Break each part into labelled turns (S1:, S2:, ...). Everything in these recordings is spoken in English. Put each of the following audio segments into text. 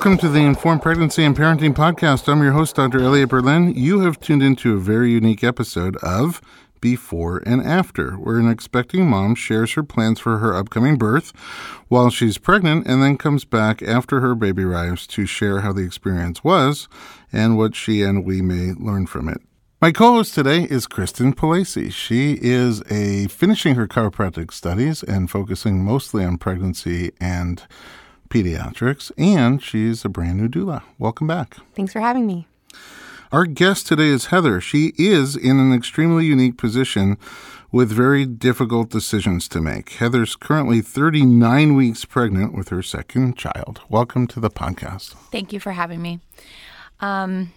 S1: Welcome to the Informed Pregnancy and Parenting Podcast. I'm your host, Dr. Elliot Berlin. You have tuned into a very unique episode of Before and After, where an expecting mom shares her plans for her upcoming birth while she's pregnant and then comes back after her baby arrives to share how the experience was and what she and we may learn from it. My co-host today is Kristen Palasi. She is a finishing her chiropractic studies and focusing mostly on pregnancy and pediatrics, and she's a brand new doula. Welcome back.
S2: Thanks for having me.
S1: Our guest today is Heather. She is in an extremely unique position with very difficult decisions to make. Heather's currently 39 weeks pregnant with her second child. Welcome to the podcast.
S3: Thank you for having me. Um,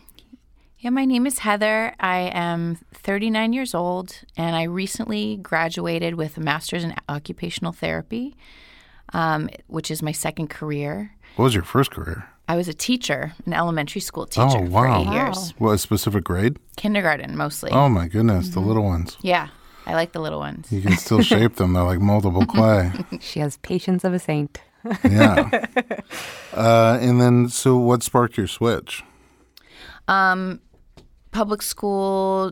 S3: yeah, my name is Heather. I am 39 years old, and I recently graduated with a master's in occupational therapy, um, which is my second career.
S1: What was your first career?
S3: I was a teacher, an elementary school teacher
S1: Oh,
S3: for
S1: wow.
S3: eight years.
S1: What, a specific grade?
S3: Kindergarten mostly.
S1: Oh, my goodness,
S3: Mm-hmm.
S1: the little ones.
S3: Yeah, I like the little ones.
S1: You can still shape them. They're like multiple clay.
S2: She has patience of a saint.
S1: Yeah. Uh, and then, so what sparked your switch?
S3: Um, public school,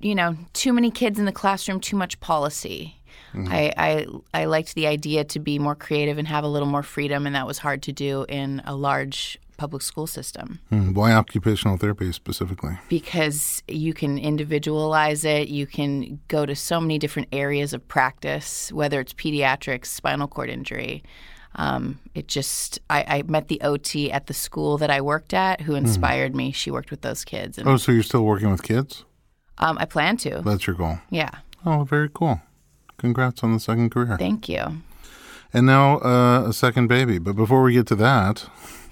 S3: you know, too many kids in the classroom, too much policy. I, I I liked the idea to be more creative and have a little more freedom, and that was hard to do in a large public school system
S1: Hmm, Why occupational therapy specifically?
S3: because you can individualize it. You can go to so many different areas of practice, whether it's pediatrics, spinal cord injury. Um, it just I, I met the OT at the school that I worked at, who inspired me. She worked with those kids, and
S1: Oh, so you're still working with kids?
S3: um, I plan to.
S1: That's your goal.
S3: Yeah,
S1: Oh, very cool. Congrats on the second career.
S3: thank you.
S1: And now uh, a second baby. But before we get to that,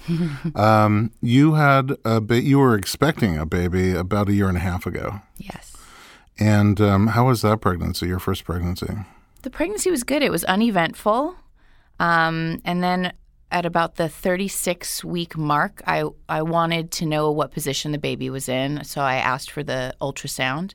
S1: um, you had a ba- you were expecting a baby about a year and a half ago.
S3: Yes.
S1: And um, how was that pregnancy? Your first pregnancy?
S3: The pregnancy was good. It was uneventful. Um, and then at about the 36 week mark, I, I wanted to know what position the baby was in. So I asked for the ultrasound.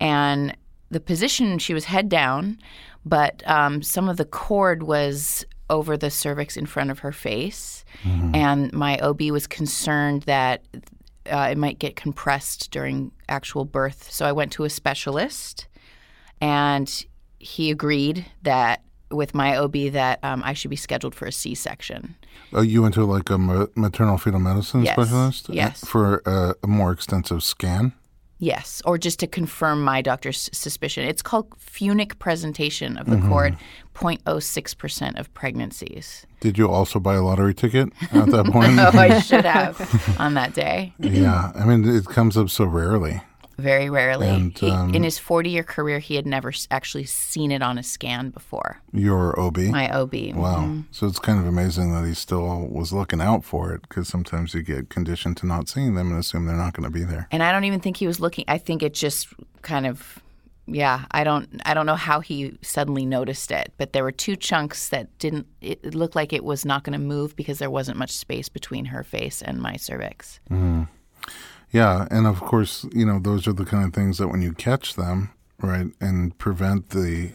S3: And the position, she was head down, but um, some of the cord was over the cervix in front of her face. And my OB was concerned that uh, it might get compressed during actual birth. So I went to a specialist and he agreed that with my OB that um, I should be scheduled for a C-section.
S1: Oh, you went to like a ma- maternal fetal medicine
S3: Yes.
S1: specialist?
S3: Yes.
S1: For a, a more extensive scan?
S3: Yes, or just to confirm my doctor's suspicion. It's called funic presentation of the mm-hmm. cord, 0.06% of pregnancies.
S1: Did you also buy a lottery ticket at that point?
S3: Oh, I should have on that day.
S1: yeah. I mean, it comes up so rarely.
S3: Very rarely.
S1: And,
S3: He-
S1: um,
S3: in his 40 year career, he had never actually seen it on a scan before.
S1: Your OB?
S3: My OB.
S1: Wow. So it's kind of amazing that he still was looking out for it because sometimes you get conditioned to not seeing them and assume they're not going to be there.
S3: and I don't even think he was looking. I think it just kind of, yeah. I don't. I don't know how he suddenly noticed it, but there were two chunks that didn't. It, it looked like it was not going to move because there wasn't much space between her face and my cervix.
S1: Yeah. And of course, you know, those are the kind of things that when you catch them, right, and prevent the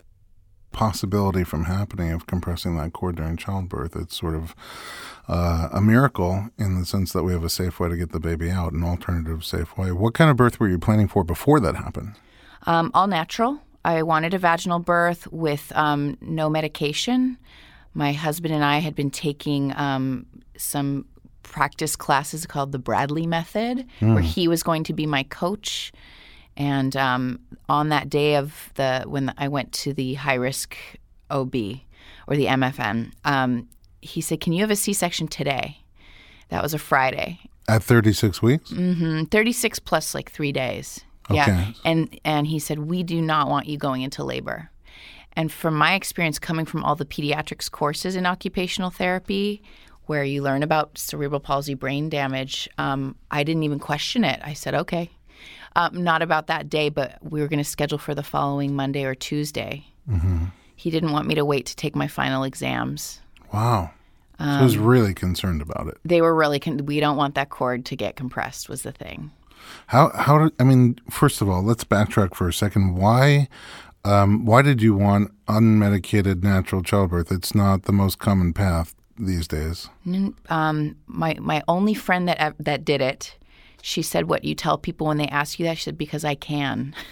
S1: possibility from happening of compressing that cord during childbirth, it's sort of uh, a miracle in the sense that we have a safe way to get the baby out, an alternative safe way. What kind of birth were you planning for before that happened?
S3: Um, all natural. I wanted a vaginal birth with um, no medication. My husband and I had been taking um, some practice classes called the Bradley Method, where he was going to be my coach. And um, on that day of the when I went to the high risk OB or the MFM, um, he said, "Can you have a C-section today?" That was a Friday,
S1: At 36 weeks?
S3: Mm-hmm. 36 plus like three days. Yeah.
S1: Okay.
S3: And and he said, We do not want you going into labor. And from my experience coming from all the pediatrics courses in occupational therapy, where you learn about cerebral palsy brain damage, um, I didn't even question it. I said, Okay. Um, not about that day, but we were going to schedule for the following Monday or Tuesday. He didn't want me to wait to take my final exams.
S1: Wow. so he was really concerned about it.
S3: They were really, con- we don't want that cord to get compressed, was the thing.
S1: How how did I mean? First of all, let's backtrack for a second. Why um, why did you want unmedicated natural childbirth? It's not the most common path these days?
S3: Um, my my only friend that that did it, she said, "What you tell people when they ask you that?" She said, "Because I can."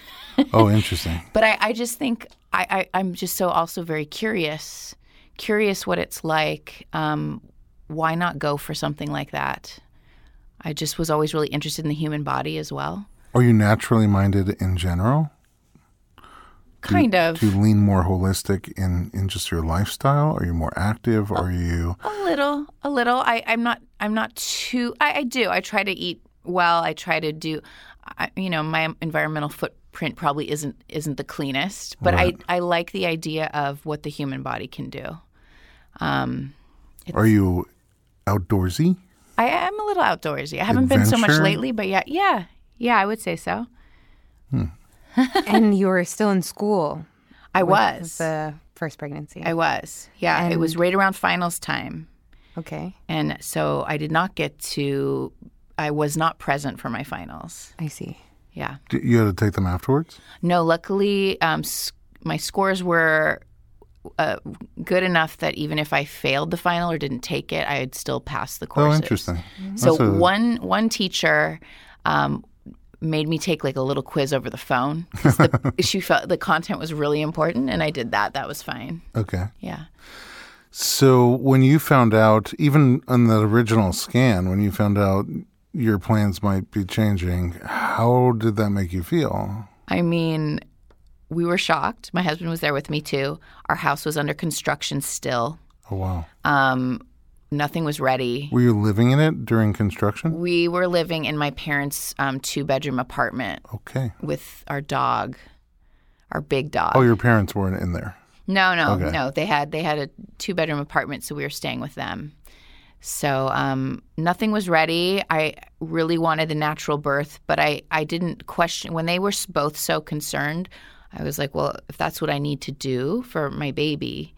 S1: Oh, interesting.
S3: But I, I just think I, I, I'm just so also very curious, curious what it's like. Um, why not go for something like that? I just was always really interested in the human body as well.
S1: Are you naturally minded in general?
S3: Kind of.
S1: Do you lean more holistic in, in just your lifestyle? Are you more active? Are you
S3: A little, a little. I, I'm not. I'm not too. I, I do. I try to eat well. I try to do. I, you know, my environmental footprint probably isn't isn't the cleanest, but I I like the idea of what the human body can do. Um,
S1: are you outdoorsy?
S3: I am a little outdoorsy. I haven't been so much lately, but yeah, yeah, yeah. I would say so.
S2: And you were still in school.
S3: I was.
S2: the first pregnancy.
S3: I was. Yeah, it was right around finals time,
S2: okay,
S3: and so I did not get to. I was not present for my finals.
S2: I see.
S3: Yeah.
S1: You had to take them afterwards?
S3: No, luckily, um, s- my scores were uh, good enough that even if I failed the final or didn't take it, I had still passed the course.
S1: Oh,
S3: courses.
S1: interesting.
S3: So
S1: a-
S3: one one teacher um, made me take like a little quiz over the phone. 'cause The, she felt the content was really important, and I did that. That was fine.
S1: Okay.
S3: Yeah.
S1: So when you found out, even on the original scan, when you found out your plans might be changing, how did that make you feel?
S3: I mean, we were shocked. My husband was there with me too. Our house was under construction still.
S1: Oh, wow.
S3: Um, nothing was ready.
S1: Were you living in it during construction?
S3: We were living in my parents' um, two bedroom apartment
S1: Okay.
S3: with our dog, our big dog.
S1: Oh, your parents weren't in there.
S3: no, no,
S1: okay.
S3: no. They had they had a two bedroom apartment, so we were staying with them. So um, nothing was ready. I really wanted the natural birth, but I, I didn't question when they were both so concerned. I was like, well, if that's what I need to do for my baby,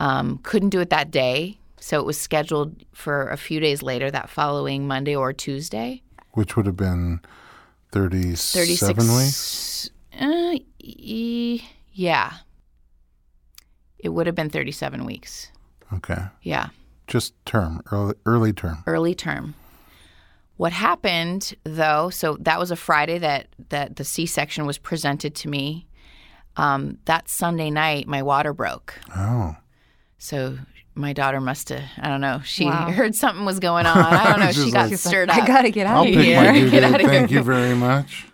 S3: um, couldn't do it that day. So it was scheduled for a few days later, that following Monday or Tuesday.
S1: Which would have been 37 weeks?
S3: Uh, e- yeah. It would have been 37 weeks.
S1: Okay.
S3: Yeah.
S1: Just term, early, early term.
S3: early term. What happened though, so that was a Friday that, that the C section was presented to me. Um, that Sunday night, my water broke.
S1: Oh.
S3: So my daughter must have, I don't know, she
S2: Wow.
S3: heard something was going on. I don't know. She got
S1: like-
S3: stirred
S2: I
S3: up.
S2: I gotta get out
S1: I'll
S2: of
S1: pick
S2: here.
S1: my due
S3: Get
S1: date.
S3: outta
S1: Thank
S3: here.
S1: you very much.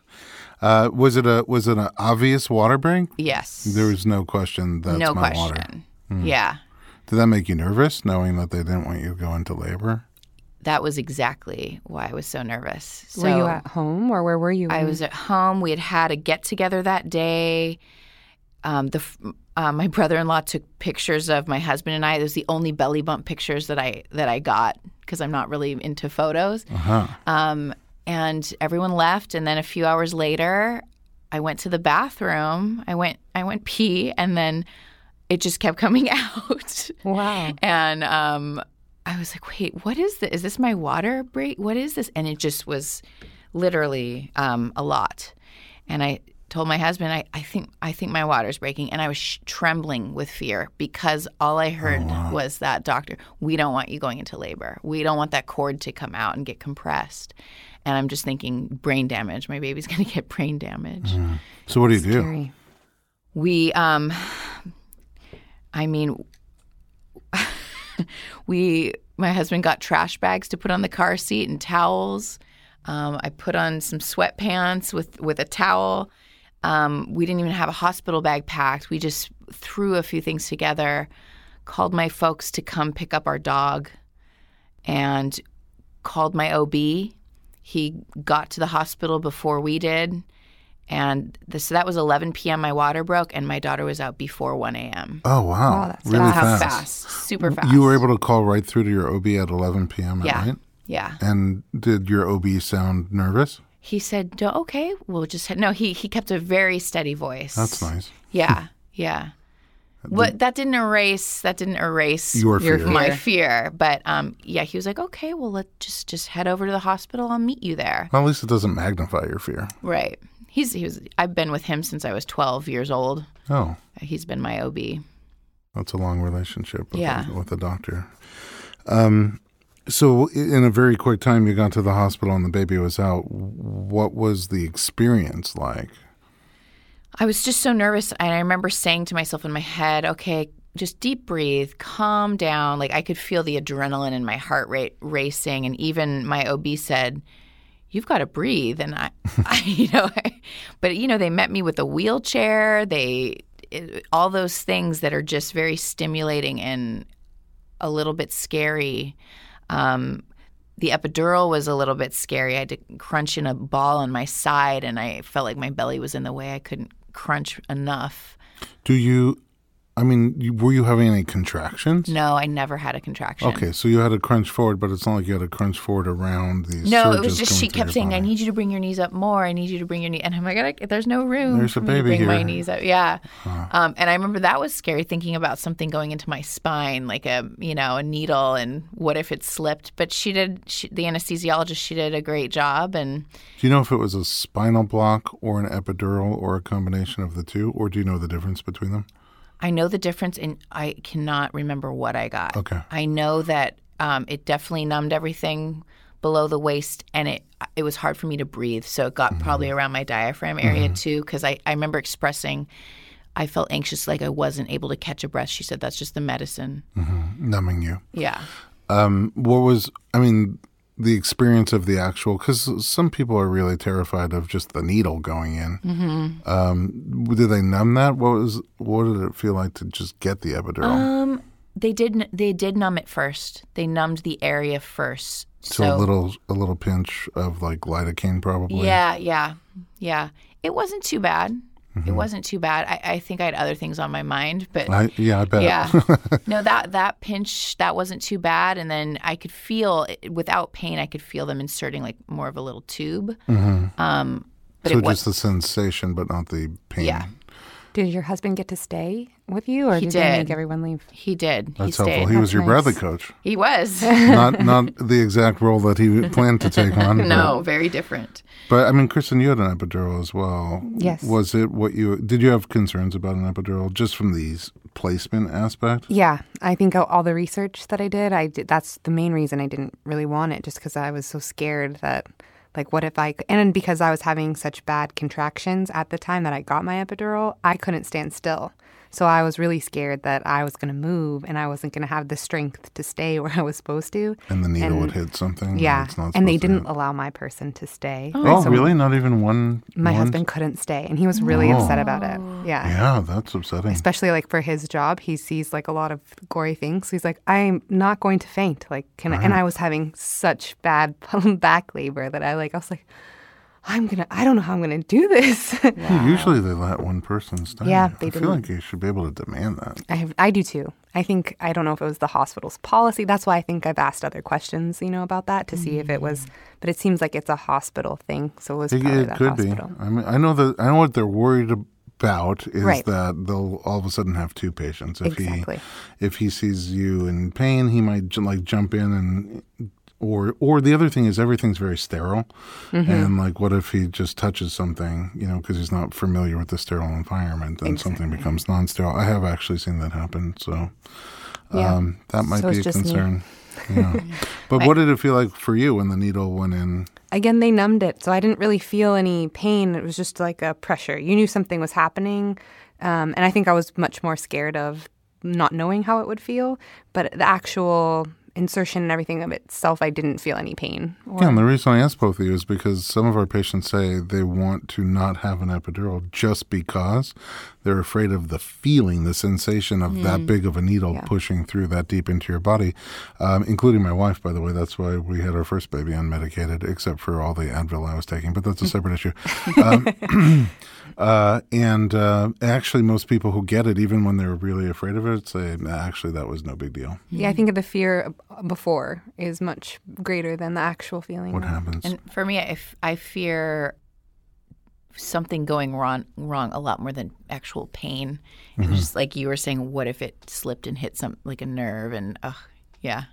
S1: Uh, was it a was it an obvious water break?
S3: yes.
S1: There was no question that's
S3: no
S1: my
S3: question.
S1: water.
S3: Yeah.
S1: Did that make you nervous, knowing that they didn't want you to go into labor?
S3: That was exactly why I was so nervous. So
S2: were you at home or where were you?
S3: I was at home. We had had a get together that day. Um, the f- uh, my brother-in-law took pictures of my husband and I. It was the only belly bump pictures that I that I got because I'm not really into photos.
S1: Uh-huh.
S3: Um, and everyone left, and then a few hours later, I went to the bathroom. I went I went pee, and then it just kept coming out.
S2: Wow.
S3: And um, I was like, wait, what is this? Is this my water break? What is this? And it just was literally um, a lot. And I told my husband, I, I think I think my water's breaking. And I was sh- trembling with fear because all I heard was that doctor, we don't want you going into labor. We don't want that cord to come out and get compressed. And I'm just thinking brain damage. My baby's going to get brain damage
S1: So what do you do?
S2: Scary.
S3: we um i mean we my husband got trash bags to put on the car seat and towels um, i put on some sweatpants with with a towel um, we didn't even have a hospital bag packed we just threw a few things together called my folks to come pick up our dog and called my ob he got to the hospital before we did and this, so that was 11 p.m. My water broke, and my daughter was out before 1 a.m.
S1: Oh wow,
S2: Wow, that's
S1: really fast.
S3: fast, super fast.
S1: You were able to call right through to your OB at 11 p.m. at
S3: yeah,
S1: night.
S3: yeah.
S1: And did your OB sound nervous?
S3: He said, "Okay, we'll just no." He he kept a very steady voice.
S1: That's nice.
S3: Yeah, yeah. But that didn't erase that didn't erase
S1: Your
S2: Your
S1: fear.
S2: fear.
S3: my fear. But um, yeah, he was like, "Okay, well, let just just head over to the hospital. I'll meet you there."
S1: Well, at least it doesn't magnify your fear.
S3: Right. He's he was. I've been with him since I was 12 years old.
S1: Oh,
S3: He's been my OB.
S1: that's a long relationship with,
S3: Yeah.
S1: a, with a doctor. So, in a very quick time, you got to the hospital and the baby was out. What was the experience like?
S3: I was just so nervous. And I remember saying to myself in my head, okay, just deep breathe, calm down. Like I could feel the adrenaline in my heart rate racing. And even my OB said, You've got to breathe. And I, I you know, but, you know, they met me with a wheelchair. They, it, all those things that are just very stimulating and a little bit scary. Um, the epidural was a little bit scary. I had to crunch in a ball on my side, and I felt like my belly was in the way. I couldn't crunch enough.
S1: Do you, I mean, were you having any contractions?
S3: No, I never had a contraction.
S1: Okay, so you had a crunch forward, but it's not like you had a crunch forward around these.
S3: No, it was just she kept saying, "I need you to bring your knees up more. I need you to bring your knee." And I'm like, "I- "There's no room
S1: There's a baby
S3: bring my
S1: here."
S3: knees up." Yeah, um, and I remember that was scary, thinking about something going into my spine, like a you know a needle, and what if it slipped? But she did. She, the anesthesiologist, she did a great job, and
S1: Do you know if it was a spinal block or an epidural or a combination of the two, or do you know the difference between them?
S3: I know the difference, and I cannot remember what I got.
S1: Okay.
S3: I know that um, it definitely numbed everything below the waist, and it it was hard for me to breathe. So it got
S1: Mm-hmm.
S3: probably around my diaphragm area too, because I, I remember expressing. I felt anxious, like I wasn't able to catch a breath. She said, "That's just the medicine."
S1: Numbing you.
S3: Yeah,
S1: Um, what was, I mean, the experience of the actual, because some people are really terrified of just the needle going in. Mm-hmm. Um, did they numb that? What was, what did it feel like to just get the epidural?
S3: um, they did. They did numb it first. They numbed the area first.
S1: so, a little, a little pinch of like lidocaine, probably.
S3: Yeah, yeah, yeah. It wasn't too bad.
S1: Mm-hmm.
S3: It wasn't too bad. I, I think I had other things on my mind, but
S1: I, yeah, I bet.
S3: yeah no that that pinch that wasn't too bad and then i could feel without pain i could feel them inserting like more of a little tube um but
S1: so
S3: it was
S1: just the sensation, but not the pain.
S3: yeah
S2: Did your husband get to stay with you, or
S3: He
S2: did, they make everyone leave?
S3: he did
S1: That's
S3: he stayed
S1: helpful. He was your
S2: nice.
S1: Bradley coach,
S3: he was
S1: not not the exact role that he planned to take on.
S3: no very different
S1: But I mean, Kristen, you had an epidural as well.
S2: Yes.
S1: Was it what you did? You have concerns about an epidural just from the s- placement aspect?
S2: Yeah, I think all- all the research that I did, I did. That's the main reason I didn't really want it, just because I was so scared that, like, what if i And because I was having such bad contractions at the time that I got my epidural, I couldn't stand still. So I was really scared that I was going to move and I wasn't going to have the strength to stay where I was supposed to.
S1: And the needle
S2: And-
S1: would hit something. that
S2: Yeah,
S1: it's not
S2: and they didn't allow my person to stay.
S1: Oh.
S2: oh, So
S1: really? Not even one.
S2: My
S1: one?
S2: husband couldn't stay, and he was really oh. upset about it. Yeah.
S1: Yeah, that's upsetting.
S2: especially like for his job he sees like a lot of gory things he's like i'm not going to faint like can I? and i was having such bad back labor that i like i was like i'm gonna i don't know how i'm gonna do this
S1: Yeah, usually they let one person stay.
S2: Yeah,
S1: I
S2: they
S1: feel
S2: didn't.
S1: like you should be able to demand that.
S2: I, have, I do too i think i don't know if it was the hospital's policy that's why i think i've asked other questions you know about that to see if it was mm. but it seems like it's a hospital thing so it was
S1: It,
S2: probably
S1: it
S2: that
S1: could
S2: hospital
S1: be. I mean, I know that I know what they're worried about is
S2: Right.
S1: that they'll all of a sudden have two patients. If
S2: Exactly.
S1: he if he sees you in pain, he might ju- like jump in and or or the other thing is everything's very sterile,
S2: Mm-hmm.
S1: and like what if he just touches something, you know, because he's not familiar with the sterile environment, then something becomes non-sterile. I have actually seen that happen, so
S2: Yeah.
S1: um, that might
S2: So
S1: be a concern. Yeah. but what did it feel like for you when the needle went in?
S2: again they numbed it so i didn't really feel any pain it was just like a pressure you knew something was happening um, and i think i was much more scared of not knowing how it would feel but the actual insertion and everything of itself i didn't feel any pain or,
S1: Yeah, and the reason I asked both of you is because some of our patients say they want to not have an epidural just because they're afraid of the feeling, the sensation of that big of a needle
S2: Yeah.
S1: pushing through that deep into your body, um, including my wife, by the way. That's why we had our first baby unmedicated, except for all the Advil I was taking, but that's a separate issue. Um, uh, and uh, actually, most people who get it, even when they're really afraid of it, say, actually, that was no big deal.
S2: yeah i think the fear before is much greater than the actual feeling
S1: What happens?
S3: and for me I, f- I fear something going wrong wrong a lot more than actual pain and just like you were saying what if it slipped and hit some like a nerve and ugh yeah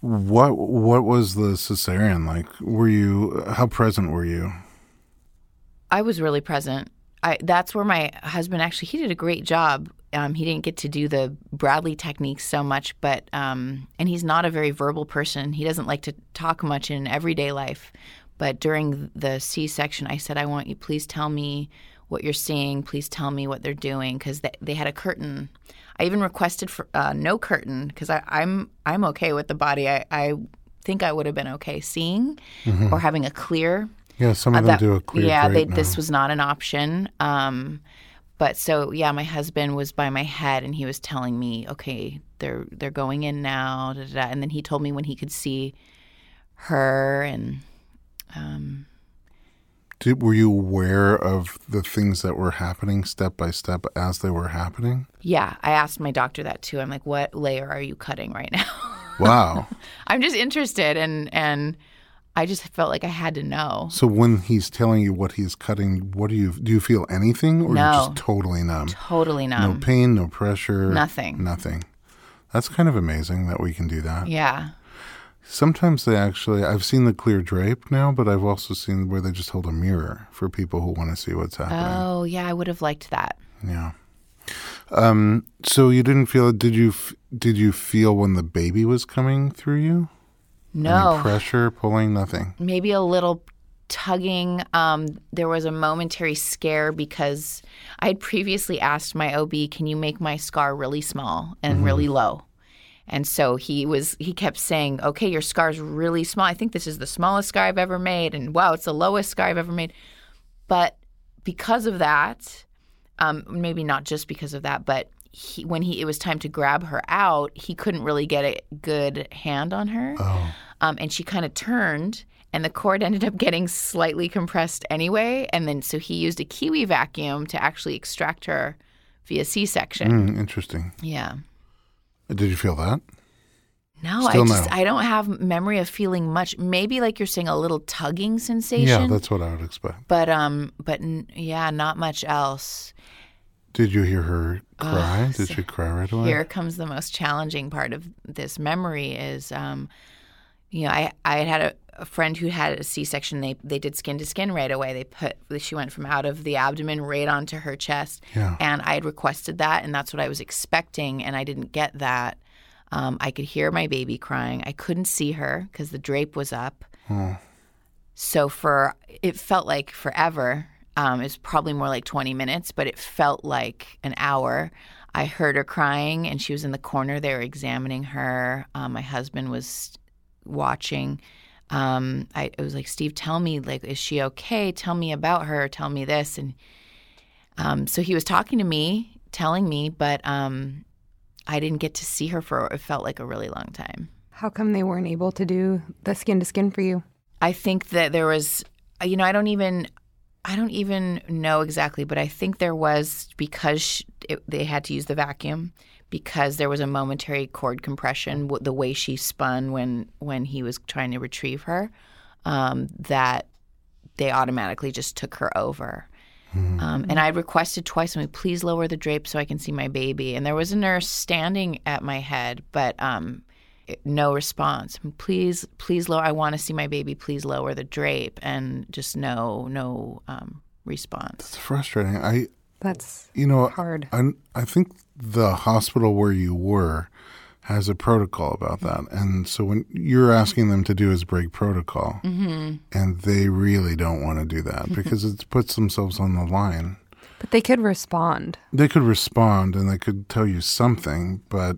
S1: What what was the cesarean like? Were you how present were you?
S3: I was really present. I that's where my husband actually he did a great job um, he didn't get to do the Bradley techniques so much, but um, and he's not a very verbal person. He doesn't like to talk much in everyday life. But during the C-section, I said, "I want you. Please tell me what you're seeing. Please tell me what they're doing," because they, they had a curtain. I even requested for uh, no curtain because I'm I'm okay with the body. I, I think I would have been okay seeing or having a clear
S1: Yeah, some of them
S3: that-
S1: do a clear
S3: yeah, they, this was not an option. Um, but so yeah, my husband was by my head and he was telling me, okay, they're they're going in now, da, da, da. and then he told me when he could see her and um,
S1: Did, were you aware of the things that were happening step by step as they were happening?
S3: yeah, I asked my doctor that too. I'm like, what layer are you cutting right now?
S1: Wow.
S3: I'm just interested and and I just felt like I had to know.
S1: so when he's telling you what he's cutting, what do you do? You feel anything, or
S3: No.
S1: you're just totally numb?
S3: Totally numb.
S1: no pain, no pressure,
S3: Nothing.
S1: nothing. That's kind of amazing that we can do that.
S3: Yeah.
S1: Sometimes they actually, I've seen the clear drape now, but I've also seen where they just hold a mirror for people who want to see what's happening.
S3: Oh yeah, I would have liked that.
S1: Yeah. Um. So you didn't feel it? Did you? Did you feel when the baby was coming through you?
S3: No.
S1: Any pressure, pulling, nothing.
S3: maybe a little tugging. Um, there was a momentary scare because I had previously asked my OB, "Can you make my scar really small and really low?" And so he was he kept saying, "Okay, your scar's really small. I think this is the smallest scar I've ever made, and wow, it's the lowest scar I've ever made." But because of that, um, maybe not just because of that, but he, when he it was time to grab her out, he couldn't really get a good hand on her,
S1: Oh.
S3: um, and she kind of turned, and the cord ended up getting slightly compressed anyway, and then so he used a kiwi vacuum to actually extract her via C-section.
S1: Mm, interesting.
S3: Yeah.
S1: Did you feel that?
S3: No,
S1: Still
S3: I just
S1: no.
S3: I don't have memory of feeling much. Maybe like you're saying a little tugging sensation.
S1: Yeah, that's what I would expect.
S3: but um, but n- yeah, not much else.
S1: Did you hear her cry?
S3: Ugh,
S1: Did
S3: so
S1: she cry right away?
S3: Here comes the most challenging part of this memory is, um, you know, I, I had a, a friend who had a C-section. They they did skin to skin right away. They put she went from out of the abdomen right onto her chest,
S1: Yeah.
S3: and I had requested that, and that's what I was expecting, and I didn't get that. Um, I could hear my baby crying. I couldn't see her because the drape was up. So for it felt like forever. Um, it's probably more like 20 minutes, but it felt like an hour. I heard her crying, and she was in the corner. They were examining her. Um, my husband was watching. Um, I it was like, Steve, tell me, like, is she okay? Tell me about her. Tell me this. And um, so he was talking to me, telling me, but um, I didn't get to see her for it felt like a really long time.
S2: How come they weren't able to do the skin to skin for you?
S3: I think that there was, you know, I don't even, I don't even know exactly, but I think there was because sh it, they had to use the vacuum because there was a momentary cord compression, w- the way she spun when when he was trying to retrieve her, um, that they automatically just took her over. Um, and I requested twice, and we please lower the drape so I can see my baby. And there was a nurse standing at my head, but um, no response. Please, please lower. I want to see my baby. Please lower the drape, and just no, no um, response.
S1: It's frustrating. I,
S2: That's
S1: you know,
S2: hard.
S1: I, I think the hospital where you were has a protocol about that. And so when you're asking them to do is break protocol,
S3: Mm-hmm.
S1: and they really don't want to do that because it puts themselves on the line.
S2: But they could respond.
S1: They could respond and they could tell you something, but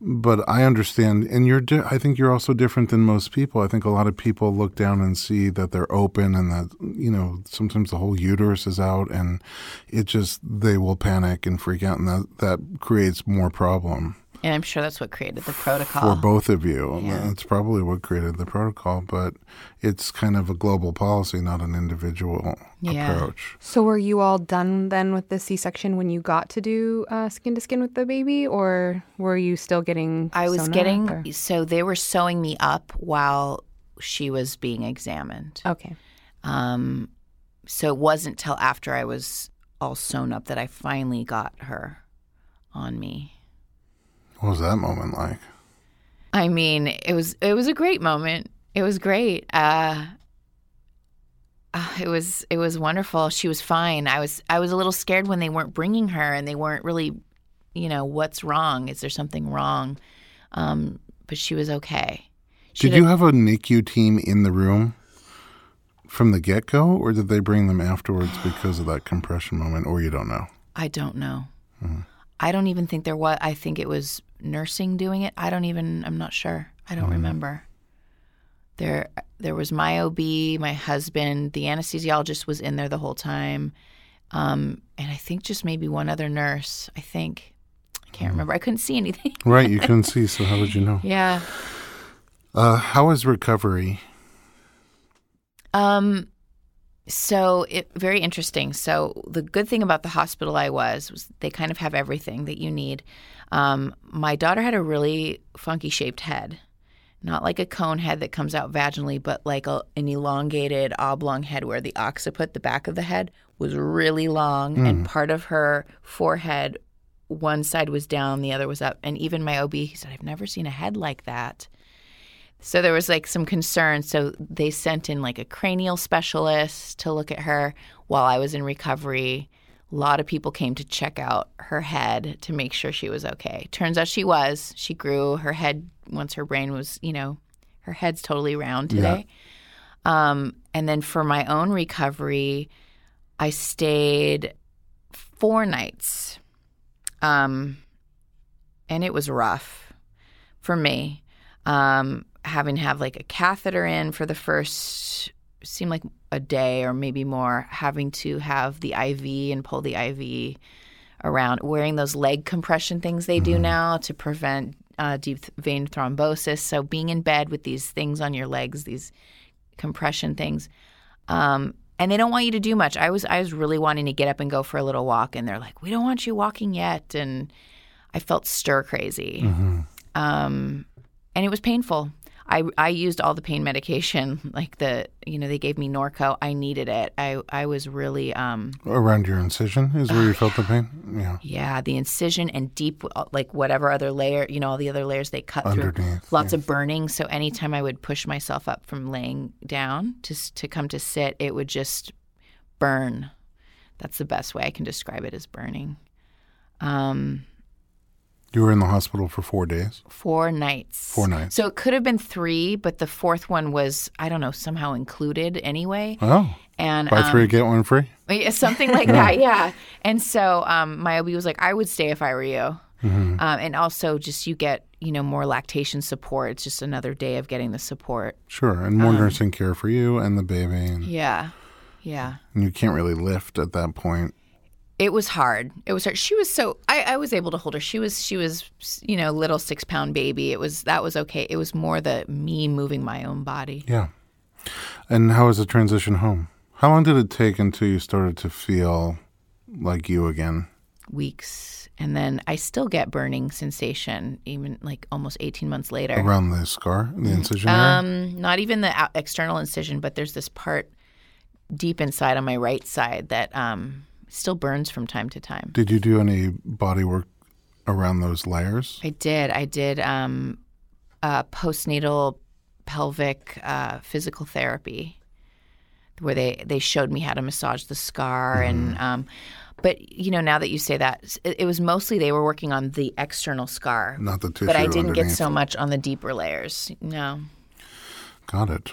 S1: but I understand, and you're. Di- I think you're also different than most people. I think a lot of people look down and see that they're open, and that you know sometimes the whole uterus is out, and it just they will panic and freak out, and that that creates more problem
S3: And I'm sure that's what created the protocol.
S1: for both of you.
S3: Yeah.
S1: That's probably what created the protocol, but it's kind of a global policy, not an individual
S3: Yeah.
S1: approach.
S2: So were you all done then with the C-section when you got to do uh, skin to skin with the baby, or were you still getting?
S3: I was
S2: sewn up,
S3: getting
S2: or-
S3: so they were sewing me up while she was being examined.
S2: Okay.
S3: Um, so it wasn't till after I was all sewn up that I finally got her on me.
S1: What was that moment like?
S3: I mean, it was it was a great moment. It was great. Uh, uh, it was it was wonderful. She was fine. I was I was a little scared when they weren't bringing her and they weren't really you know, what's wrong? Is there something wrong? Um, but she was okay. She
S1: Did you have a NICU team in the room from the get go, or did they bring them afterwards because of that compression moment, or you don't know?
S3: I don't know. I don't even think there was. I think it was nursing doing it. I don't even. I'm not sure. I don't remember. There, there was my OB, my husband. The anesthesiologist was in there the whole time, um, and I think just maybe one other nurse. I think. I can't remember. I couldn't see anything.
S1: Right, you couldn't see, so how would you know?
S3: yeah.
S1: Uh, how was recovery?
S3: Um, so it very interesting. So the good thing about the hospital I was was they kind of have everything that you need. Um, my daughter had a really funky shaped head, not like a cone head that comes out vaginally, but like a, an elongated oblong head where the occiput, the back of the head, was really long, and part of her forehead, one side was down, the other was up. And even my OB, he said, "I've never seen a head like that." So there was like some concern. So they sent in like a cranial specialist to look at her while I was in recovery. A lot of people came to check out her head to make sure she was okay. Turns out she was. She grew her head once her brain was, you know, her head's totally round today. Um, and then for my own recovery, I stayed four nights. Um, and it was rough for me. Um, having to have like a catheter in for the first seemed like a day or maybe more, having to have the IV and pull the IV around, wearing those leg compression things they do now to prevent uh, deep vein thrombosis. So being in bed with these things on your legs, these compression things. Um, and they don't want you to do much. I was I was really wanting to get up and go for a little walk, and they're like, "We don't want you walking yet," and I felt stir crazy, um, and it was painful. I I used all the pain medication, like the you know they gave me Norco. I needed it. I I was really um,
S1: Around your incision is where you felt the pain? Yeah.
S3: yeah, the incision and deep, uh, like whatever other layer, you know, all the other layers they cut through.
S1: Underneath,
S3: Lots of burning. So anytime I would push myself up from laying down to to come to sit, it would just burn. That's the best way I can describe it as burning. Um,
S1: You were in the hospital for four days.
S3: four nights.
S1: Four nights.
S3: So it could have been three, but the fourth one was I don't know somehow included anyway.
S1: Oh,
S3: And
S1: buy
S3: um,
S1: three, get one free?
S3: Yeah, something like that, yeah. And so um, my OB was like, I would stay if I were you. Um, and also, just you get, you know, more lactation support. It's just another day of getting the support.
S1: Sure. And
S3: um,
S1: more nursing care for you and the baby. And,
S3: Yeah. Yeah.
S1: and you can't really lift at that point.
S3: It was hard. It was hard. She was so I, I was able to hold her. She was she was you know little six pound baby. It was that was okay. It was more the me moving my own body.
S1: Yeah. And how was the transition home? How long did it take until you started to feel like you again?
S3: Weeks and then I still get burning sensation even like almost eighteen months later.
S1: Around the scar, the incision area?
S3: Um, not even the external incision, but there's this part deep inside on my right side that um, still burns from time to time.
S1: Did you do any body work around those layers?
S3: I did. I did um, uh, postnatal pelvic uh, physical therapy, where they they showed me how to massage the scar and. Um, but you know, now that you say that, it, it was mostly they were working on the external scar,
S1: Not the tissue
S3: but I didn't get so much on the deeper layers. No.
S1: Got it.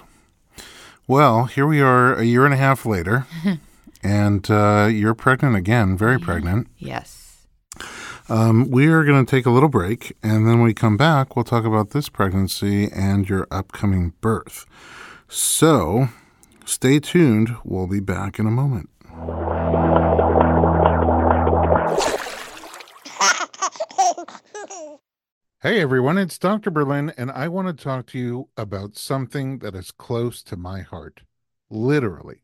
S1: Well, here we are a year and a half later, and uh, you're pregnant again, very pregnant.
S3: Yes.
S1: Um, we are going to take a little break, and then when we come back, we'll talk about this pregnancy and your upcoming birth. So stay tuned. We'll be back in a moment. Hey everyone, it's Dr. Berlin, and I want to talk to you about something that is close to my heart. Literally,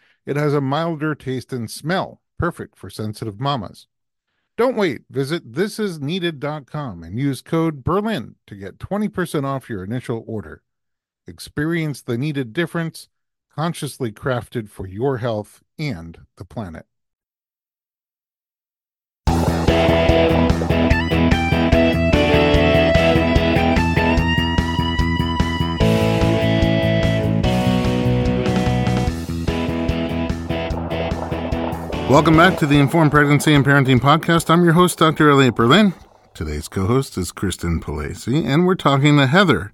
S1: it has a milder taste and smell, perfect for sensitive mamas. Don't wait. Visit thisisneeded.com and use code Berlin to get 20% off your initial order. Experience the needed difference, consciously crafted for your health and the planet. Welcome back to the Informed Pregnancy and Parenting Podcast. I'm your host, Dr. Elliot Berlin. Today's co host is Kristen Palasi, and we're talking to Heather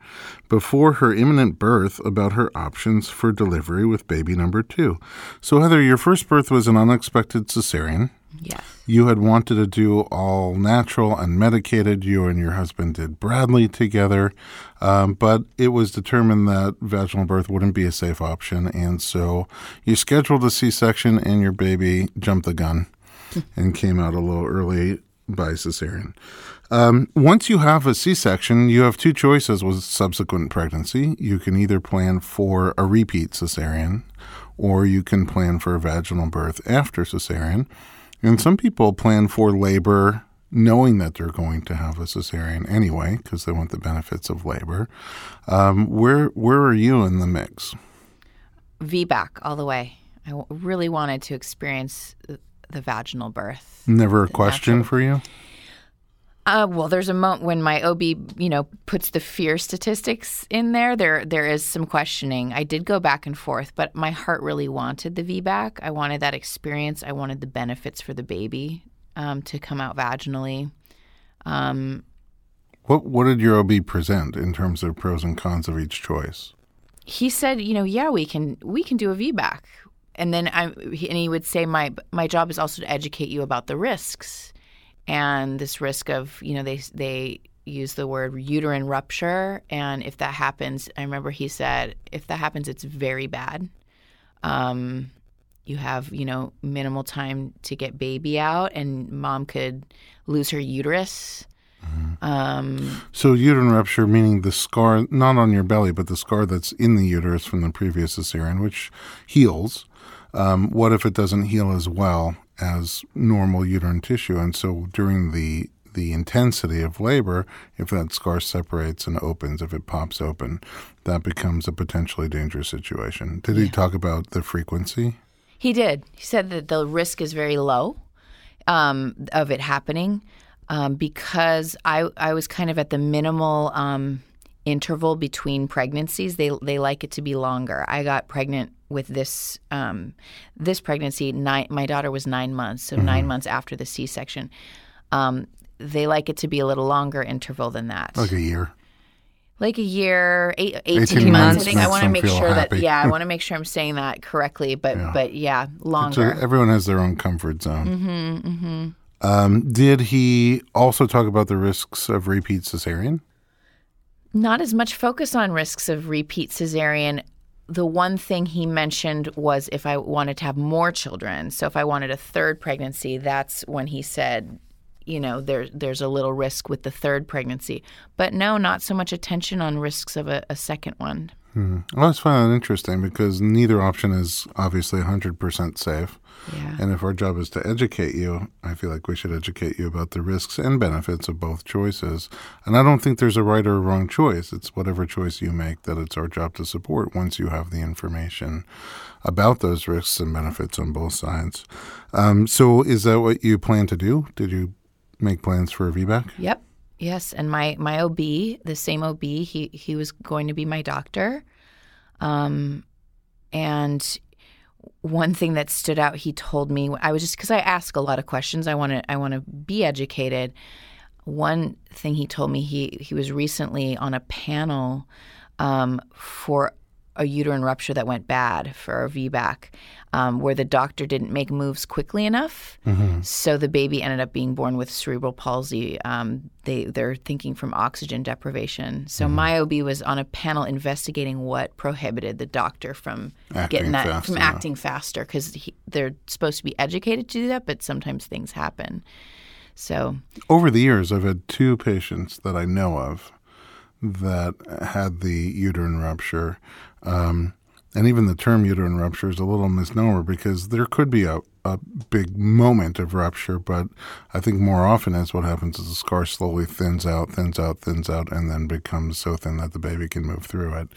S1: before her imminent birth about her options for delivery with baby number two. So, Heather, your first birth was an unexpected cesarean.
S3: Yes.
S1: You had wanted to do all natural and medicated. You and your husband did Bradley together, um, but it was determined that vaginal birth wouldn't be a safe option. And so you scheduled a C section, and your baby jumped the gun and came out a little early by cesarean. Um, once you have a C section, you have two choices with subsequent pregnancy. You can either plan for a repeat cesarean or you can plan for a vaginal birth after cesarean. And some people plan for labor knowing that they're going to have a cesarean anyway because they want the benefits of labor. Um, where where are you in the mix?
S3: VBAC all the way. I w- really wanted to experience the, the vaginal birth.
S1: Never a question
S3: natural-
S1: for you.
S3: Uh, well, there's a moment when my OB, you know, puts the fear statistics in there. There, there is some questioning. I did go back and forth, but my heart really wanted the VBAC. I wanted that experience. I wanted the benefits for the baby um, to come out vaginally. Um,
S1: What what did your OB present in terms of pros and cons of each choice?
S3: he said, you know, yeah, we can we can do a VBAC, and then I and he would say my my job is also to educate you about the risks, and this risk of you know they they use the word uterine rupture, and if that happens, I remember he said if that happens, it's very bad. Um, you have you know minimal time to get baby out, and mom could lose her uterus. Um,
S1: So uterine rupture, meaning the scar not on your belly, but the scar that's in the uterus from the previous cesarean, which heals. Um, what if it doesn't heal as well as normal uterine tissue? And so during the the intensity of labor, if that scar separates and opens, if it pops open, that becomes a potentially dangerous situation. Did he talk about the frequency?
S3: He did. He said that the risk is very low um, of it happening um, because I I was kind of at the minimal um, interval between pregnancies. They they like it to be longer. I got pregnant with this um, this pregnancy. Nine, my daughter was nine months, so nine months after the C section. Um, they like it to be a little longer interval than that
S1: Like a year.
S3: like a year, eight, 18,
S1: 18
S3: months.
S2: months
S3: I think I want to make sure
S1: happy.
S3: that yeah, I want to make sure I'm saying that correctly. But
S1: Yeah.
S3: but yeah,
S1: So
S3: longer.
S1: everyone has their own comfort zone. Mm-hmm, mm-hmm. Um, did he also talk about the risks of repeat cesarean?
S3: Not as much focus on risks of repeat cesarean. The one thing he mentioned was if I wanted to have more children. So if I wanted a third pregnancy, that's when he said, you know, there, there's a little risk with the third pregnancy. But no, not so much attention on risks of a, a second one.
S1: I always find that interesting because neither option is obviously 100% safe.
S3: Yeah.
S1: And if our job is to educate you, I feel like we should educate you about the risks and benefits of both choices. And I don't think there's a right or wrong choice. It's whatever choice you make that it's our job to support once you have the information about those risks and benefits on both sides. Um, so, is that what you plan to do? Did you make plans for a VBAC?
S3: Yep. Yes, and my my OB, the same OB, he he was going to be my doctor. Um and one thing that stood out he told me I was just cuz I ask a lot of questions. I want to I want to be educated. One thing he told me he he was recently on a panel um, for a uterine rupture that went bad for a VBAC, um, where the doctor didn't make moves quickly enough. So the baby ended up being born with cerebral palsy. Um, they they're thinking from oxygen deprivation. So my OB was on a panel investigating what prohibited the doctor from
S1: Acting
S3: getting that
S1: fast
S3: from acting faster because they're supposed to be educated to do that, but sometimes things happen. So
S1: Over the years, I've had two patients that I know of that had the uterine rupture. Um, and even the term uterine rupture is a little misnomer because there could be a, a big moment of rupture, but I think more often is what happens is the scar slowly thins out, thins out, thins out, and then becomes so thin that the baby can move through it.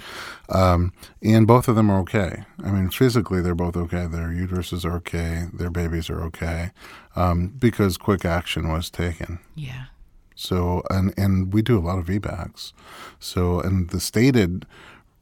S1: Um, and both of them are okay. I mean, physically, they're both okay. Their uteruses are okay. Their babies are okay um, because quick action was taken.
S3: Yeah.
S1: So, and, and we do a lot of VBACs. So, and the stated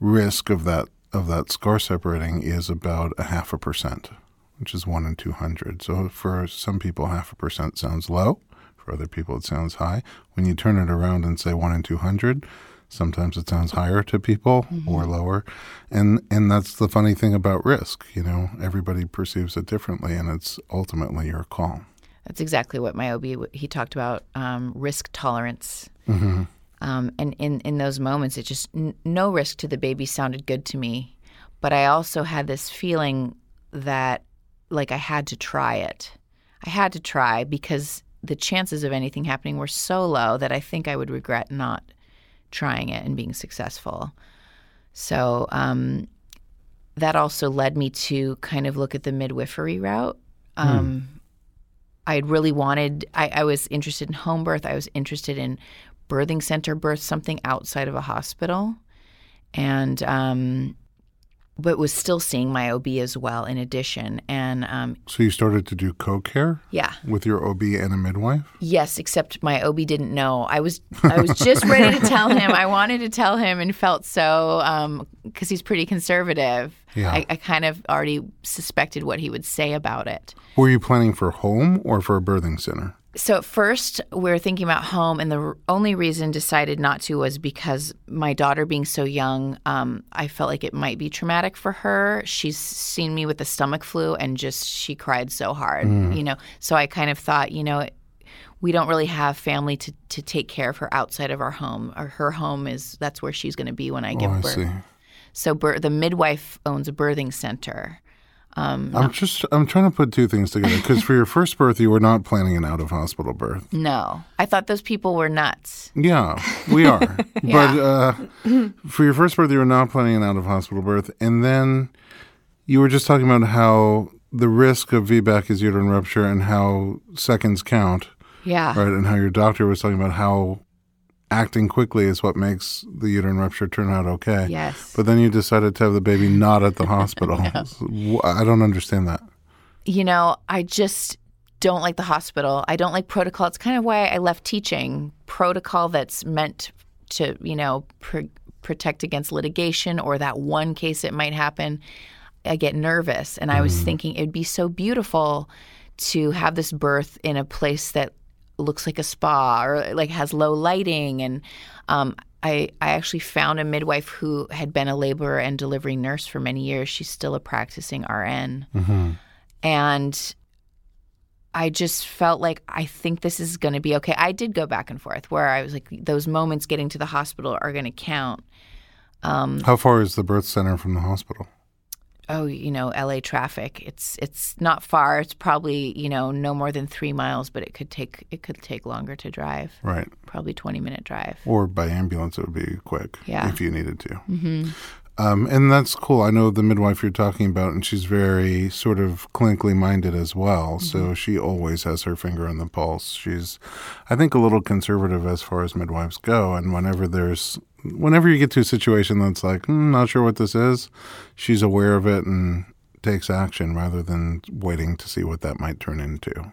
S1: risk of that of that scar separating is about a half a percent, which is one in 200. So for some people, half a percent sounds low. For other people, it sounds high. When you turn it around and say one in 200, sometimes it sounds higher to people mm-hmm. or lower. And, and that's the funny thing about risk. You know, everybody perceives it differently, and it's ultimately your call.
S3: That's exactly what my OB, he talked about um, risk tolerance. Mm-hmm. Um, and in, in those moments, it just, n- no risk to the baby sounded good to me. But I also had this feeling that like I had to try it. I had to try because the chances of anything happening were so low that I think I would regret not trying it and being successful. So um, that also led me to kind of look at the midwifery route. Hmm. Um, I had really wanted, I, I, was interested in home birth. I was interested in birthing center birth, something outside of a hospital. And um, but was still seeing my OB as well in addition. And um,
S1: so you started to do co-care,
S3: yeah,
S1: with your OB and a midwife.
S3: Yes, except my OB didn't know. I was I was just ready to tell him. I wanted to tell him, and felt so because um, he's pretty conservative. Yeah. I, I kind of already suspected what he would say about it.
S1: Were you planning for home or for a birthing center?
S3: So at first we were thinking about home, and the only reason decided not to was because my daughter being so young, um, I felt like it might be traumatic for her. She's seen me with the stomach flu, and just she cried so hard, mm. you know. So I kind of thought, you know, we don't really have family to to take care of her outside of our home. Or her home is that's where she's going to be when I give
S1: oh, I
S3: birth.
S1: See.
S3: So the midwife owns a birthing center.
S1: Um, I'm just I'm trying to put two things together because for your first birth you were not planning an out of hospital birth.
S3: No, I thought those people were nuts.
S1: Yeah, we are. yeah. But uh, for your first birth you were not planning an out of hospital birth, and then you were just talking about how the risk of VBAC is uterine rupture and how seconds count.
S3: Yeah.
S1: Right, and how your doctor was talking about how acting quickly is what makes the uterine rupture turn out okay.
S3: Yes.
S1: But then you decided to have the baby not at the hospital. no. I don't understand that.
S3: You know, I just don't like the hospital. I don't like protocol. It's kind of why I left teaching. Protocol that's meant to, you know, pr- protect against litigation or that one case it might happen. I get nervous. And I was mm. thinking it'd be so beautiful to have this birth in a place that looks like a spa or like has low lighting and um, I, I actually found a midwife who had been a labor and delivery nurse for many years. She's still a practicing RN. Mm-hmm. And I just felt like I think this is going to be okay. I did go back and forth where I was like, those moments getting to the hospital are going to count.
S1: Um, How far is the birth center from the hospital?
S3: Oh, you know, LA traffic. It's it's not far. It's probably you know no more than three miles, but it could take it could take longer to drive.
S1: Right.
S3: Probably twenty minute drive.
S1: Or by ambulance, it would be quick.
S3: Yeah.
S1: If you needed to. Mm-hmm. Um, and that's cool. I know the midwife you're talking about, and she's very sort of clinically minded as well. Mm-hmm. So she always has her finger on the pulse. She's, I think, a little conservative as far as midwives go. And whenever there's, whenever you get to a situation that's like, mm, not sure what this is, she's aware of it and takes action rather than waiting to see what that might turn into.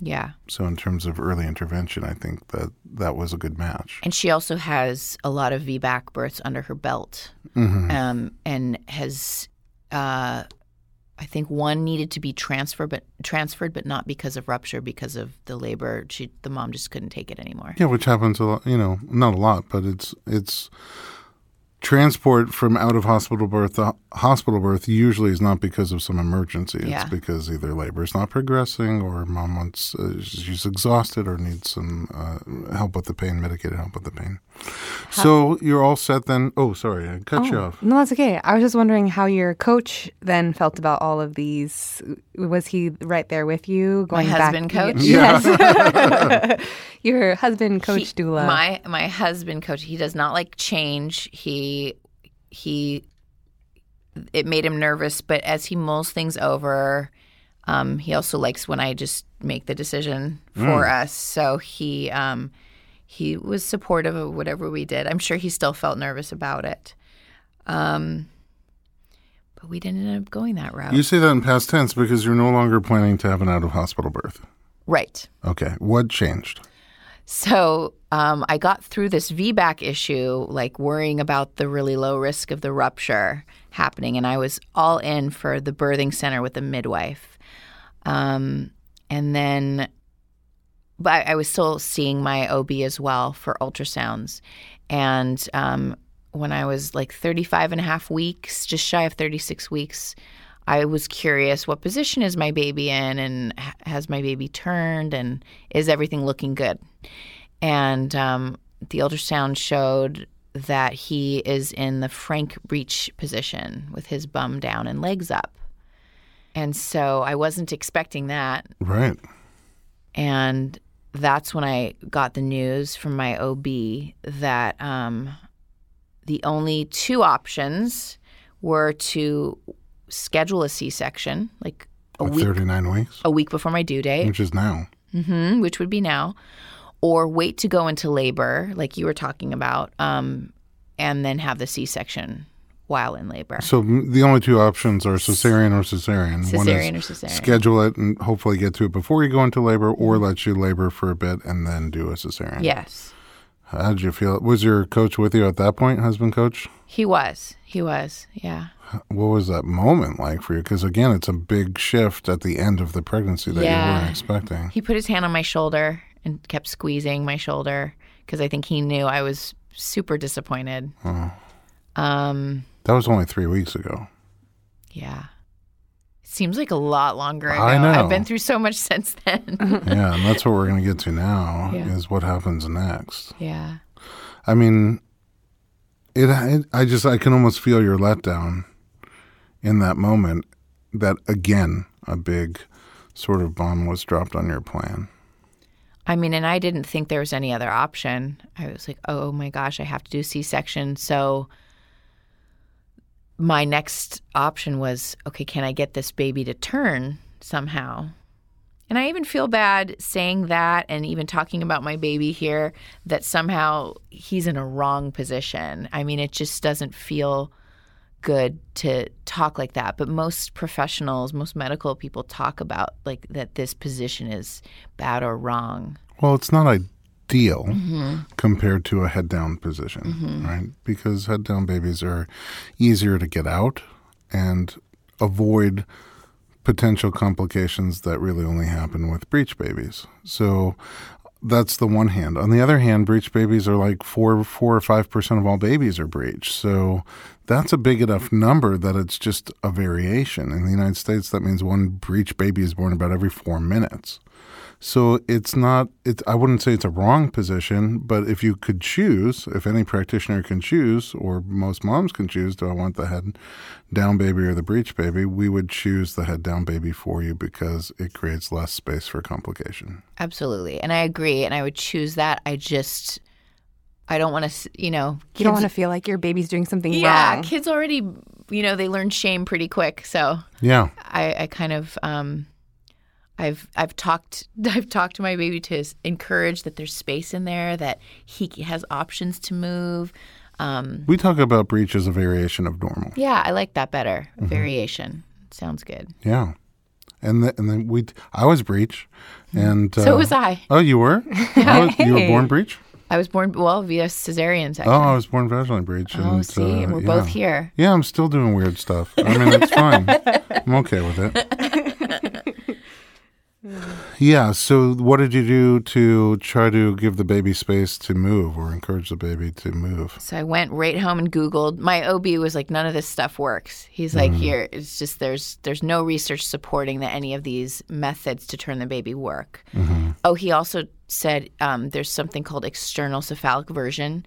S3: Yeah.
S1: So in terms of early intervention, I think that that was a good match.
S3: And she also has a lot of VBAC births under her belt, mm-hmm. um, and has, uh, I think, one needed to be transferred, but transferred, but not because of rupture, because of the labor. She, the mom, just couldn't take it anymore.
S1: Yeah, which happens a lot. You know, not a lot, but it's it's transport from out of hospital birth to hospital birth usually is not because of some emergency. It's
S3: yeah.
S1: because either labor is not progressing or mom wants, uh, she's exhausted or needs some uh, help with the pain, medicated help with the pain. How, so you're all set then. Oh, sorry, I cut oh, you off.
S2: No, that's okay. I was just wondering how your coach then felt about all of these. Was he right there with you?
S3: Going back? my husband
S2: back?
S3: coach?
S2: Yes. your husband coach he, doula.
S3: My, my husband coach, he does not like change. He he it made him nervous. But as he mulls things over, um, he also likes when I just make the decision for us. So he um, he was supportive of whatever we did. I'm sure he still felt nervous about it. Um, but we didn't end up going that route.
S1: You say that in past tense because you're no longer planning to have an out of hospital birth.
S3: right.
S1: Okay. What changed?
S3: So um, I got through this VBAC issue, like worrying about the really low risk of the rupture happening, and I was all in for the birthing center with the midwife. Um, and then, but I was still seeing my OB as well for ultrasounds. And um, when I was like 35 and a half weeks, just shy of 36 weeks, I was curious what position is my baby in and has my baby turned and is everything looking good? And um, the ultrasound showed that he is in the Frank breech position with his bum down and legs up. And so I wasn't expecting that.
S1: Right.
S3: And that's when I got the news from my OB that um, the only two options were to schedule a C-section, like a
S1: Like
S3: week
S1: 39 weeks,
S3: a week before my due date,
S1: which is now.
S3: hmm which would be now, or wait to go into labor, like you were talking about, um, and then have the C-section while in labor.
S1: So the only two options are cesarean or cesarean. One
S3: Cesarean or cesarean.
S1: schedule it and hopefully get to it before you go into labor, or let you labor for a bit and then do a cesarean.
S3: yes,
S1: How did you feel? Was your coach with you at that point, husband coach?
S3: he was. He was. Yeah.
S1: What was that moment like for you? Because again, it's a big shift at the end of the pregnancy that you weren't expecting.
S3: He put his hand on my shoulder and kept squeezing my shoulder because I think he knew I was super disappointed. Um,
S1: That was only three weeks ago.
S3: yeah. It seems like a lot longer ago.
S1: I know.
S3: I've been through so much since then.
S1: yeah, and that's what we're going to get to now
S3: Yeah.
S1: is what happens next.
S3: yeah.
S1: I mean, it, it. I just I can almost feel your letdown in that moment. That again, a big sort of bomb was dropped on your plan.
S3: I mean, and I didn't think there was any other option. I was like, oh my gosh, I have to do C section. So my next option was, okay, can I get this baby to turn somehow? And I even feel bad saying that and even talking about my baby here that somehow he's in a wrong position. I mean, it just doesn't feel good to talk like that. But most professionals, most medical people talk about like that this position is bad or wrong.
S1: Well, it's not ideal
S3: Mm-hmm.
S1: compared to a head down position, right? Because head down babies are easier to get out and avoid potential complications that really only happen with breech babies. So that's the one hand. On the other hand, breech babies are like four, four or five percent of all babies are breech. So that's a big enough number that it's just a variation. In the United States, that means one breech baby is born about every four minutes. So it's not. It's. I wouldn't say it's a wrong position, but if you could choose, if any practitioner can choose, or most moms can choose, do I want the head down baby or the breech baby? We would choose the head down baby for you because it creates less space for complication.
S3: Absolutely. And I agree. And I would choose that. I just, I don't want to, you know,
S2: You don't want to feel like your baby's doing something
S3: Yeah,
S2: wrong.
S3: Yeah, kids already, you know, they learn shame pretty quick. So
S1: Yeah.
S3: I, I kind of, um, I've I've talked I've talked to my baby to encourage that there's space in there that he has options to move. Um,
S1: We talk about breech as a variation of normal.
S3: yeah, I like that better.
S1: Mm-hmm.
S3: Variation sounds good.
S1: Yeah. And, the, and then we, I was breech, and
S3: So
S1: uh,
S3: was I.
S1: Oh, you were? Was- you were born breech.
S3: I was born well via cesarean section.
S1: Oh, I was born vaginally breech.
S3: Oh,
S1: and,
S3: see,
S1: uh,
S3: we're
S1: yeah.
S3: both here.
S1: Yeah, I'm still doing weird stuff. I mean, it's fine. I'm okay with it. Yeah. So, what did you do to try to give the baby space to move or encourage the baby to move?
S3: So I went right home and Googled. My OB was like, none of this stuff works. He's like, here, it's just there's there's no research supporting that any of these methods to turn the baby work. Oh, he also said um, there's something called external cephalic version,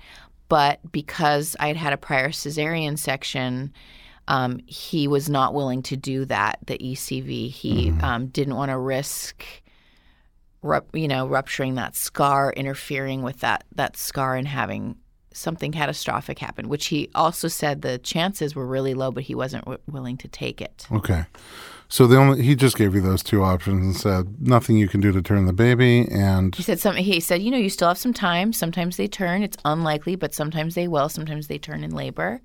S3: but because I had had a prior cesarean section, um, he was not willing to do that. The ECV, he um, didn't want to risk rup- you know, rupturing that scar, interfering with that that scar and having something catastrophic happen. which he also said the chances were really low, but he wasn't w- willing to take it.
S1: Okay. So the only he just gave you those two options and said nothing you can do to turn the baby and
S3: He said something. He said, you know, you still have some time. Sometimes they turn. It's unlikely, but sometimes they will. Sometimes they turn in labor.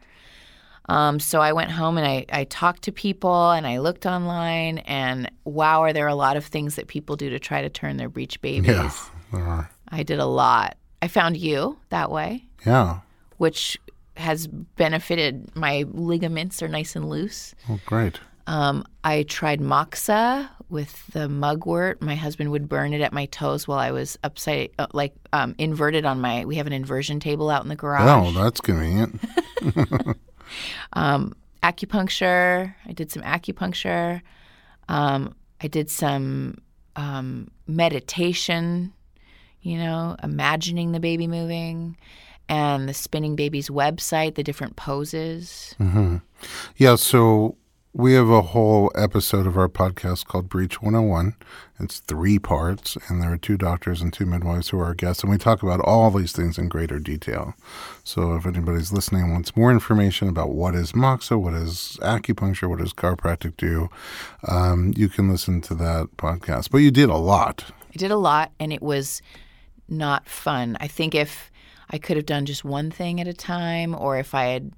S3: Um, so I went home and I, I talked to people and I looked online and wow, are there a lot of things that people do to try to turn their breech babies?
S1: yeah. there are.
S3: I did a lot. I found you that way,
S1: Yeah.
S3: which has benefited. My ligaments are nice and loose.
S1: Oh great.
S3: Um, I tried moxa with the mugwort. My husband would burn it at my toes while I was upside, uh, like um, inverted on my. We have an inversion table out in the garage.
S1: Oh, that's convenient.
S3: Um, acupuncture. I did some acupuncture. Um, I did some um, meditation. You know, imagining the baby moving, and the Spinning Babies website, the different poses.
S1: Yeah, so we have a whole episode of our podcast called Breech 101. It's three parts, and there are two doctors and two midwives who are our guests, and we talk about all these things in greater detail. So if anybody's listening and wants more information about what is moxa, what is acupuncture, what does chiropractic do, um, you can listen to that podcast. But you did a lot.
S3: I did a lot, and it was not fun. I think if I could have done just one thing at a time, or if I had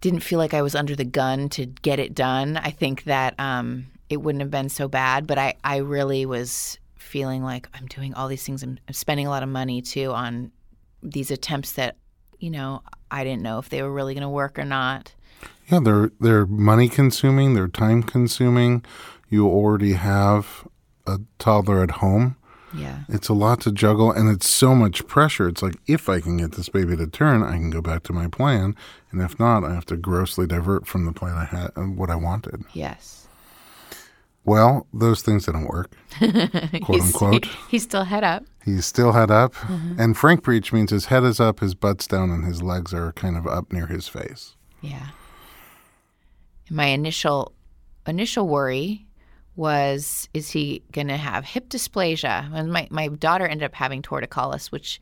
S3: didn't feel like I was under the gun to get it done, I think that um, it wouldn't have been so bad. But I, I really was feeling like I'm doing all these things. I'm, I'm spending a lot of money too on these attempts that, you know, I didn't know if they were really going to work or not.
S1: Yeah, they're they're money consuming, they're time consuming. You already have a toddler at home.
S3: Yeah.
S1: It's a lot to juggle and it's so much pressure. It's like if I can get this baby to turn, I can go back to my plan, and if not, I have to grossly divert from the plan I had and what I wanted.
S3: Yes.
S1: Well, those things didn't work, quote unquote.
S3: He's still head up.
S1: He's still head up,
S3: Mm-hmm.
S1: and Frank breech means his head is up, his butt's down, and his legs are kind of up near his face.
S3: Yeah. My initial initial worry was is he going to have hip dysplasia? And my my daughter ended up having torticollis, which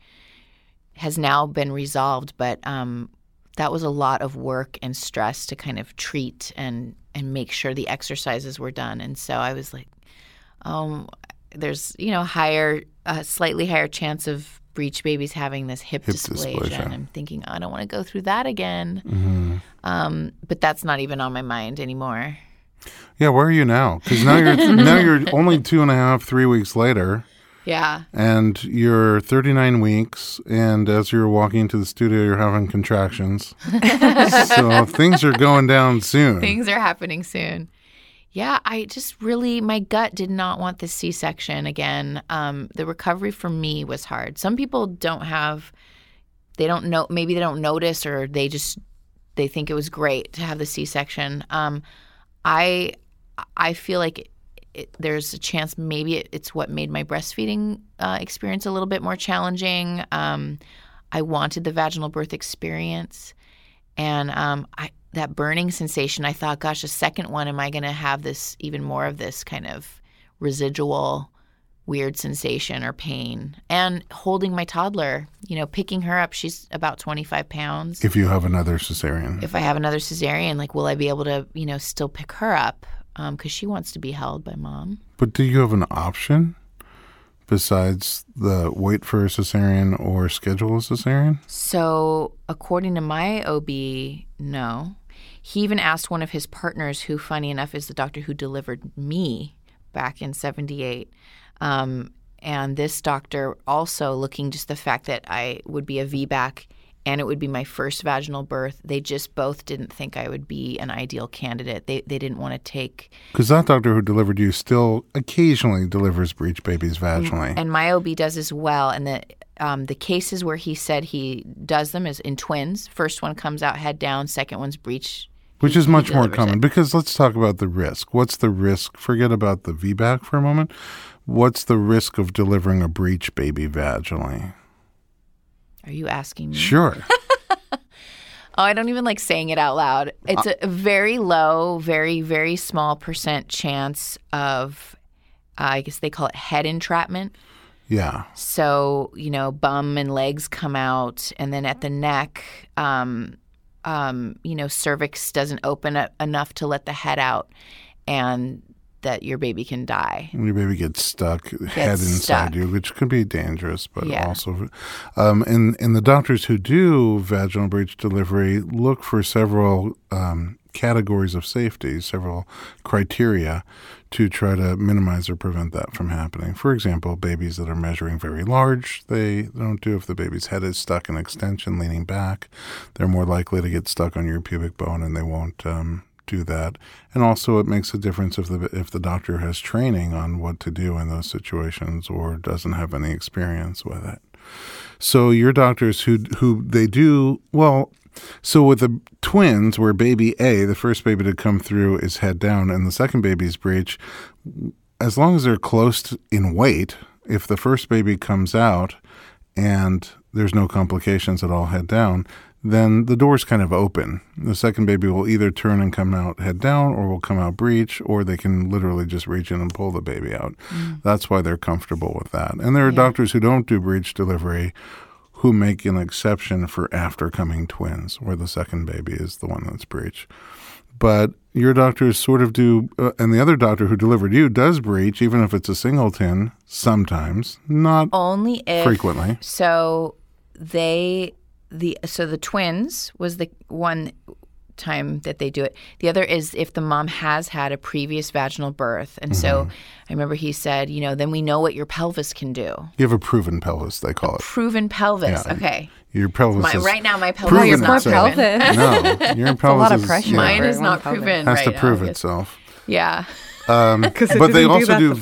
S3: has now been resolved, but um, that was a lot of work and stress to kind of treat and and make sure the exercises were done. And so I was like, um, there's you know higher, uh, slightly higher chance of breech babies having this hip,
S1: Hip
S3: dysplasia.
S1: dysplasia.
S3: And I'm thinking, I don't want to go through that again.
S1: Mm-hmm.
S3: Um, but that's not even on my mind anymore.
S1: Yeah, where are you now? Because now you're now you're only two and a half, three weeks later.
S3: Yeah.
S1: and you're 39 weeks and as you're walking into the studio you're having contractions so things are going down soon
S3: Things are happening soon. Yeah, I just really, my gut did not want the C section again. Um, the recovery for me was hard. Some people don't have, they don't know, maybe they don't notice or they just, they think it was great to have the C section. Um, I, I feel like it, there's a chance maybe it, it's what made my breastfeeding uh, experience a little bit more challenging. Um, I wanted the vaginal birth experience, and um, I, that burning sensation. I thought, gosh, a second one, am I going to have this even more of this kind of residual weird sensation or pain? And holding my toddler, you know, picking her up. She's about 25 pounds
S1: if you have another cesarean
S3: if I have another cesarean, like, will I be able to, you know, still pick her up? Um, because she wants to be held by mom.
S1: but do you have an option besides the wait for a cesarean or schedule a cesarean
S3: So, according to my OB, no. He even asked one of his partners, who, funny enough, is the doctor who delivered me back in 78. Um, and this doctor also looking just the fact that I would be a VBAC and it would be my first vaginal birth. They just both didn't think I would be an ideal candidate. They, they didn't want to take
S1: because that doctor who delivered you still occasionally delivers breech babies vaginally
S3: And my OB does as well. And the um, the cases where he said he does them is in twins. First one comes out head down. Second one's breech.
S1: which is much more common
S3: it.
S1: because let's talk about the risk what's the risk forget about the vbac for a moment what's the risk of delivering a breech baby vaginally
S3: Are you asking me?
S1: sure
S3: Oh, I don't even like saying it out loud. It's a very low, very very small percent chance of, uh, I guess they call it head entrapment.
S1: Yeah.
S3: So, you know, bum and legs come out, and then at the neck, um, um, you know, cervix doesn't open up enough to let the head out, and that your baby can die.
S1: Your baby gets stuck, head inside
S3: stuck.
S1: you, which could be dangerous, but
S3: Yeah.
S1: also, um, and and the doctors who do vaginal breech delivery look for several um, categories of safety, several criteria to try to minimize or prevent that from happening. For example, babies that are measuring very large, they don't do if the baby's head is stuck in extension, leaning back. They're more likely to get stuck on your pubic bone, and they won't um, do that. And also, it makes a difference if the if the doctor has training on what to do in those situations or doesn't have any experience with it. So your doctors who who they do well. So with the twins, where baby A, the first baby to come through, is head down, and the second baby's breech, as long as they're close to, in weight, if the first baby comes out and there's no complications at all head down, then the door's kind of open. The second baby will either turn and come out head down or will come out breech, or they can literally just reach in and pull the baby out. That's why they're comfortable with that. And there are doctors who don't do breech delivery who make an exception for after coming twins, where the second baby is the one that's breech. But your doctors sort of do, uh, and the other doctor who delivered you does breech, even if it's a singleton, sometimes, not
S3: Only if
S1: frequently.
S3: So they the so the twins was the one time that they do it. The other is if the mom has had a previous vaginal birth. And so I remember he said, you know, then we know what your pelvis can do.
S1: You have a proven pelvis, they call it.
S3: Proven pelvis.
S1: Yeah.
S3: Okay.
S1: Your pelvis
S3: My,
S1: is
S3: right now my pelvis
S1: proven
S3: is not
S1: itself.
S3: proven.
S2: pelvis.
S1: No, your pelvis
S2: lot of
S1: is,
S2: pressure.
S1: yeah,
S3: Mine
S2: for
S3: is not
S2: pelvis.
S3: proven
S1: has
S3: right
S1: to prove
S3: Yes.
S1: itself.
S3: Yeah.
S1: Um,
S2: Because
S1: but they
S2: didn't do
S1: also
S2: that
S1: do,
S2: the first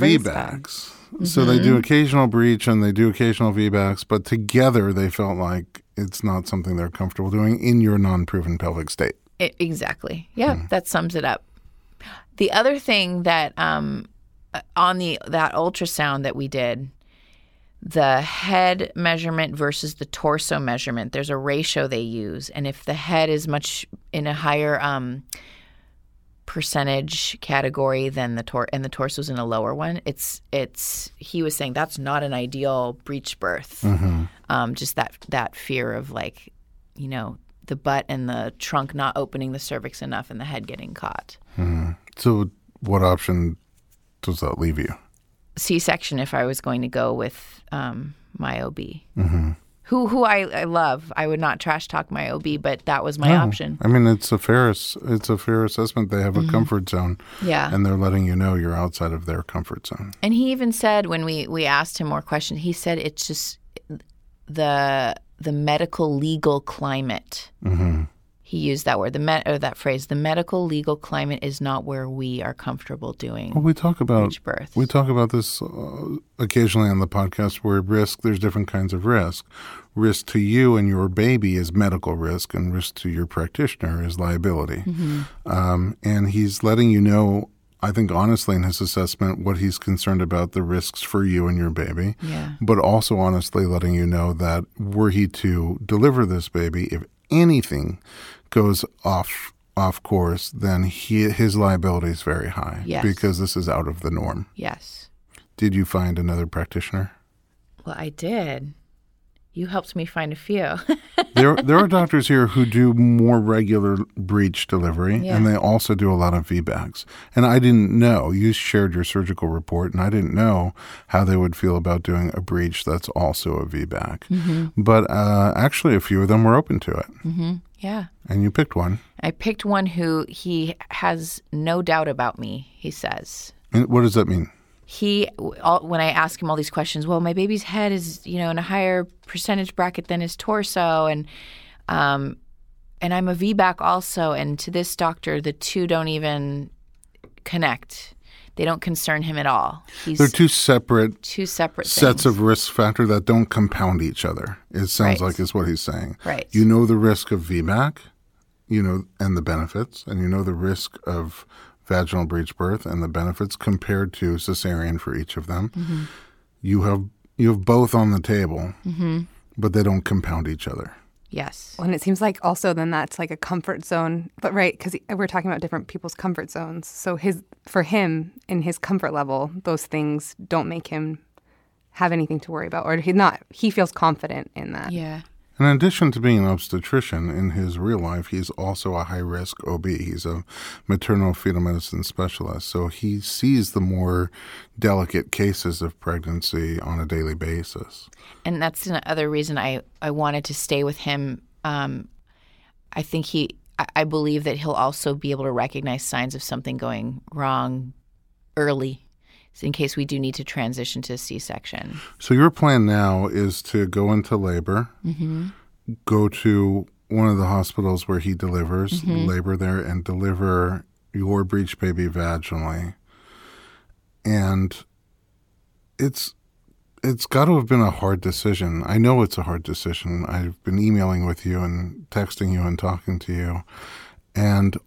S1: VBACs. So they
S3: Mm-hmm.
S1: do occasional breech and they do occasional VBACs, but together they felt like it's not something they're comfortable doing in your non-proven pelvic state.
S3: I- exactly. Yeah,
S1: Hmm.
S3: that sums it up. The other thing that um, uh, on the that ultrasound that we did, the head measurement versus the torso measurement, there's a ratio they use, and if the head is much in a higher um, percentage category than the tor and the torso's in a lower one, it's it's he was saying that's not an ideal breech birth.
S1: Mm-hmm.
S3: Um, just that that fear of like, you know, the butt and the trunk not opening the cervix enough and the head getting caught.
S1: So what option does that leave you?
S3: C-section if I was going to go with um, my OB. Mm-hmm. Who who I, I love. I would not trash talk my OB, but that was my option.
S1: I mean, it's a fair it's a fair assessment. They have a comfort zone,
S3: Mm-hmm. Yeah.
S1: and they're letting you know you're outside of their comfort zone.
S3: And he even said when we we asked him more questions, he said it's just the the medical legal climate.
S1: Mm-hmm.
S3: He used that word, the med, or that phrase. The medical legal climate is not where we are comfortable doing
S1: Well, we talk about
S3: breech birth.
S1: We talk about this uh, occasionally on the podcast where risk, there's different kinds of risk. Risk to you and your baby is medical risk, and risk to your practitioner is liability. Um, and he's letting you know, I think honestly, in his assessment, what he's concerned about the risks for you and your baby.
S3: Yeah.
S1: But also honestly letting you know that were he to deliver this baby, if anything goes off off course, then he, his liability is very high
S3: Yes.
S1: because this is out of the norm.
S3: Yes.
S1: Did you find another practitioner?
S3: Well, I did. You helped me find a few.
S1: There, there are doctors here who do more regular breech delivery,
S3: Yeah.
S1: and they also do a lot of VBACs. And I didn't know. You shared your surgical report, and I didn't know how they would feel about doing a breech that's also a VBAC.
S3: Mm-hmm.
S1: But uh, actually, a few of them were open to it,
S3: yeah.
S1: and you picked one.
S3: I picked one who he has no doubt about me, he says.
S1: And what does that mean?
S3: He, all, when I ask him all these questions, well, my baby's head is, you know, in a higher percentage bracket than his torso, and, um, and I'm a VBAC also, and to this doctor, the two don't even connect. They don't concern him at all. He's
S1: They're two separate
S3: two separate
S1: sets
S3: things.
S1: of risk factor that don't compound each other. It sounds
S3: Right.
S1: like is what he's saying.
S3: Right.
S1: You know the risk of VBAC, you know, and the benefits, and you know the risk of vaginal breech birth and the benefits compared to cesarean for each of them.
S3: Mm-hmm.
S1: You have you have both on the table, but they don't compound each other.
S3: Yes.
S2: And it seems like also then that's like a comfort zone, but right because we're talking about different people's comfort zones. So his for him in his comfort level, those things don't make him have anything to worry about, or he not he feels confident in that.
S3: Yeah.
S1: In addition to being an obstetrician in his real life, he's also a high risk OB. He's a maternal fetal medicine specialist. So he sees the more delicate cases of pregnancy on a daily basis.
S3: And that's another reason I, I wanted to stay with him. Um, I think he, I- I believe that he'll also be able to recognize signs of something going wrong early in case we do need to transition to C section.
S1: So your plan now is to go into labor, mm-hmm. go to one of the hospitals where he delivers, mm-hmm. labor there, and deliver your breech baby vaginally. And it's it's got to have been a hard decision. I know it's a hard decision. I've been emailing with you and texting you and talking to you. And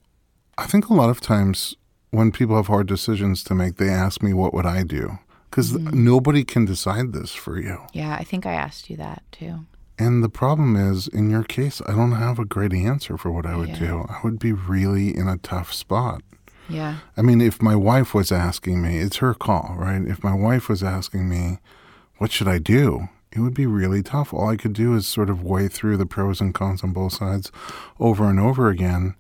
S1: I think a lot of times when people have hard decisions to make, they ask me, what would I do? Because mm-hmm. nobody can decide this for you.
S3: Yeah, I think I asked you that too.
S1: And the problem is, in your case, I don't have a great answer for what I would
S3: Yeah.
S1: do. I would be really in a tough spot.
S3: Yeah.
S1: I mean, if my wife was asking me, it's her call, right? If my wife was asking me, what should I do? It would be really tough. All I could do is sort of weigh through the pros and cons on both sides over and over again.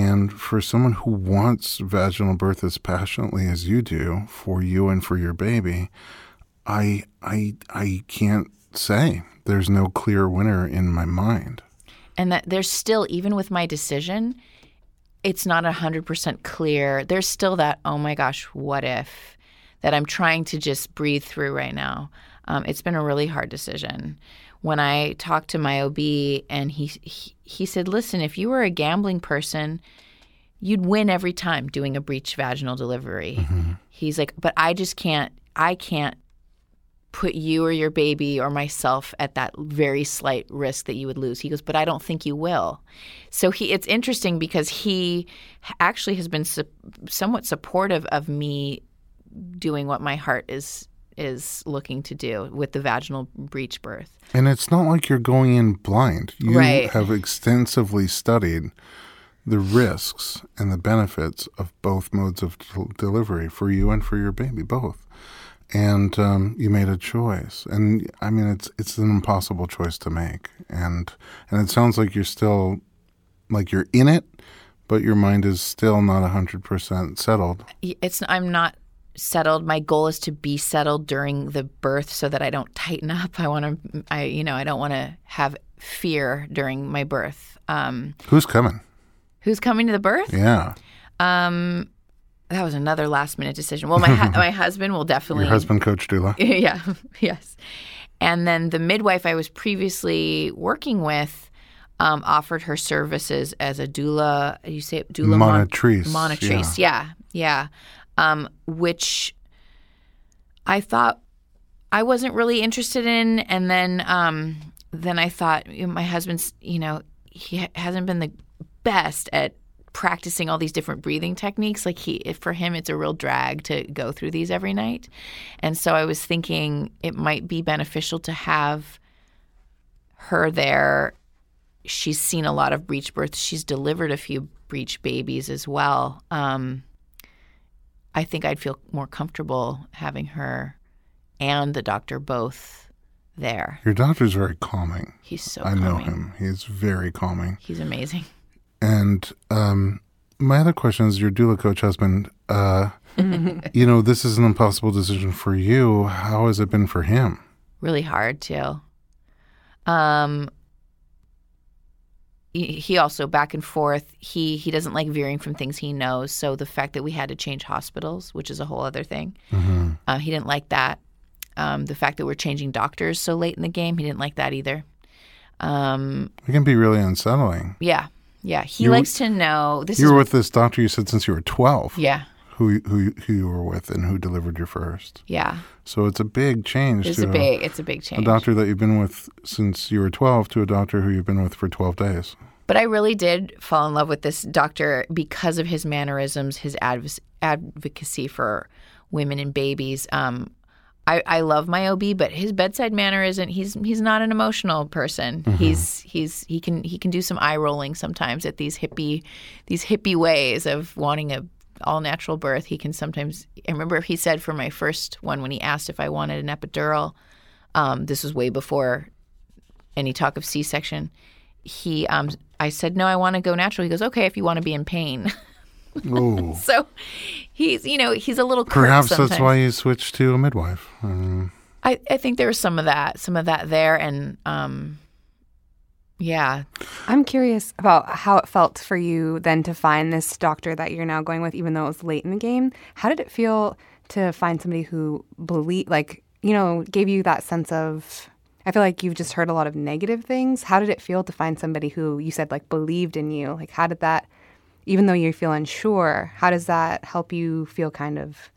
S1: And for someone who wants vaginal birth as passionately as you do for you and for your baby, I I I can't say. There's no clear winner in my mind.
S3: and that there's still even with my decision it's not 100% clear there's still that oh my gosh what if that i'm trying to just breathe through right now um, it's been a really hard decision when i talked to my ob and he, he he said listen if you were a gambling person you'd win every time doing a breech vaginal delivery mm-hmm. he's like but i just can't i can't put you or your baby or myself at that very slight risk that you would lose. He goes, but I don't think you will. So he, it's interesting because he actually has been su- somewhat supportive of me doing what my heart is is looking to do with the vaginal breech birth.
S1: And it's not like you're going in blind. You
S3: Right.
S1: have extensively studied the risks and the benefits of both modes of del- delivery for you and for your baby, both. And um, you made a choice, and I mean it's it's an impossible choice to make, and and it sounds like you're still like you're in it, but your mind is still not hundred percent settled.
S3: It's I'm not settled. My goal is to be settled during the birth so that I don't tighten up. I want to I you know, I don't want to have fear during my birth. Um,
S1: Who's coming?
S3: who's coming to the birth?
S1: Yeah,
S3: Um, that was another last minute decision. Well, my hu- my husband will definitely.
S1: your husband, Coach Doula.
S3: yeah. Yes. And then the midwife I was previously working with um, offered her services as a doula. You say doula mon-
S1: Monitrice,
S3: Monitrice. Yeah. Yeah. Um, which I thought I wasn't really interested in, and then um, then I thought you know, my husband's. You know, he ha- hasn't been the best at practicing all these different breathing techniques. Like he for him it's a real drag to go through these every night. And so i was thinking it might be beneficial to have her there. She's seen a lot of breech births. She's delivered a few breech babies as well. Um, i think i'd feel more comfortable having her and the doctor both there
S1: Your doctor's very calming.
S3: he's so calming.
S1: I know him. He's very calming.
S3: he's amazing
S1: And um, my other question is your doula coach husband. Uh, you know, this is an impossible decision for you. How has it been for him?
S3: really hard too. Um, he also back and forth. He he doesn't like veering from things he knows. So the fact that we had to change hospitals, which is a whole other thing, uh, he didn't like that. Um, the fact that we're changing doctors so late in the game, he didn't like that either. Um,
S1: It can be really unsettling.
S3: yeah, yeah. He
S1: You-
S3: likes to know this
S1: You
S3: is
S1: were with this doctor you said since you were 12.
S3: yeah,
S1: Who, who, who you were with and who delivered you first.
S3: yeah.
S1: So it's a big change
S3: It's
S1: to
S3: a big it's a big change.
S1: a doctor that you've been with since you were 12 to a doctor who you've been with for 12 days.
S3: But I really did fall in love with this doctor because of his mannerisms, his adv- advocacy for women and babies. Um, I, I love my OB, but his bedside manner isn't. He's he's not an emotional person. He's he's he can he can do some eye rolling sometimes at these hippie these hippie ways of wanting a all natural birth. He can sometimes. I remember he said for my first one when he asked if I wanted an epidural. Um, this was way before any talk of C-section. He, um, I said no, I want to go natural. He goes, okay, if you want to be in pain. So he's, you know, he's a little.
S1: perhaps that's why you switched to a midwife. Um,
S3: I, I think there was some of that, some of that there, and um, yeah,
S2: I'm curious about how it felt for you then to find this doctor that you're now going with, even though it was late in the game. How did it feel to find somebody who believe, like, you know, gave you that sense of? I feel like you've just heard a lot of negative things. How did it feel to find somebody who you said like believed in you? Like, how did that, even though you feel unsure, how does that help you feel kind of?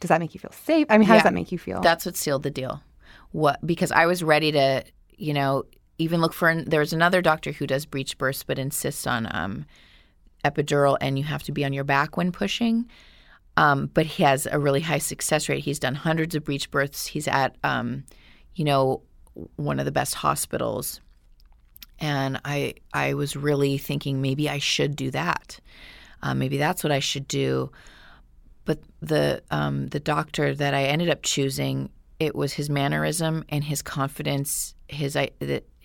S2: Does that make you feel safe? I mean, how does that make you feel?
S3: That's what sealed the deal. What because I was ready to, you know, even look for. There's another doctor who does breech bursts, but insists on um, epidural, and you have to be on your back when pushing. Um, but he has a really high success rate. He's done hundreds of breech births. He's at, um, you know, one of the best hospitals. And I, I was really thinking maybe I should do that. Uh, maybe that's what I should do but the um, the doctor that I ended up choosing, it was his mannerism and his confidence. His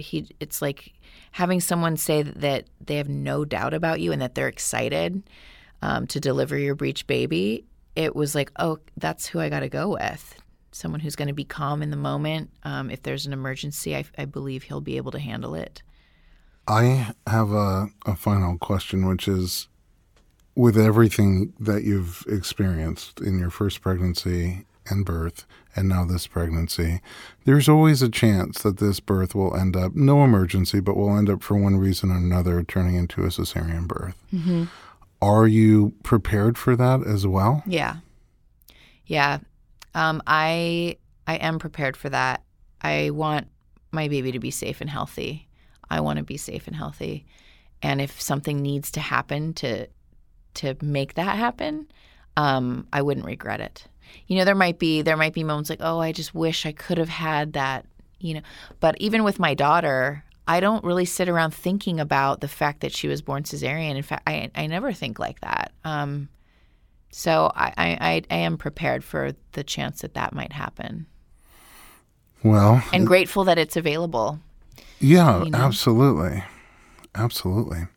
S3: he it's like having someone say that they have no doubt about you and that they're excited um, to deliver your breech baby. It was like, oh, that's who I got to go with. Someone who's going to be calm in the moment. Um, if there's an emergency, I, I believe he'll be able to handle it.
S1: I have a, a final question, which is with everything that you've experienced in your first pregnancy and birth, and now this pregnancy, there's always a chance that this birth will end up, no emergency, but will end up for one reason or another turning into a cesarean birth. Are you prepared for that as well?
S3: Yeah, yeah. Um, I I am prepared for that. I want my baby to be safe and healthy. I want to be safe and healthy, and if something needs to happen to to make that happen, um, I wouldn't regret it. You know, there might be there might be moments like, oh, I just wish I could have had that. You know, but even with my daughter, I don't really sit around thinking about the fact that she was born cesarean. In fact, I I never think like that. Um, so I, I, I- am prepared for the chance that that might happen,
S1: Well,
S3: and grateful that it's available.
S1: yeah,
S3: you know?
S1: absolutely. Absolutely.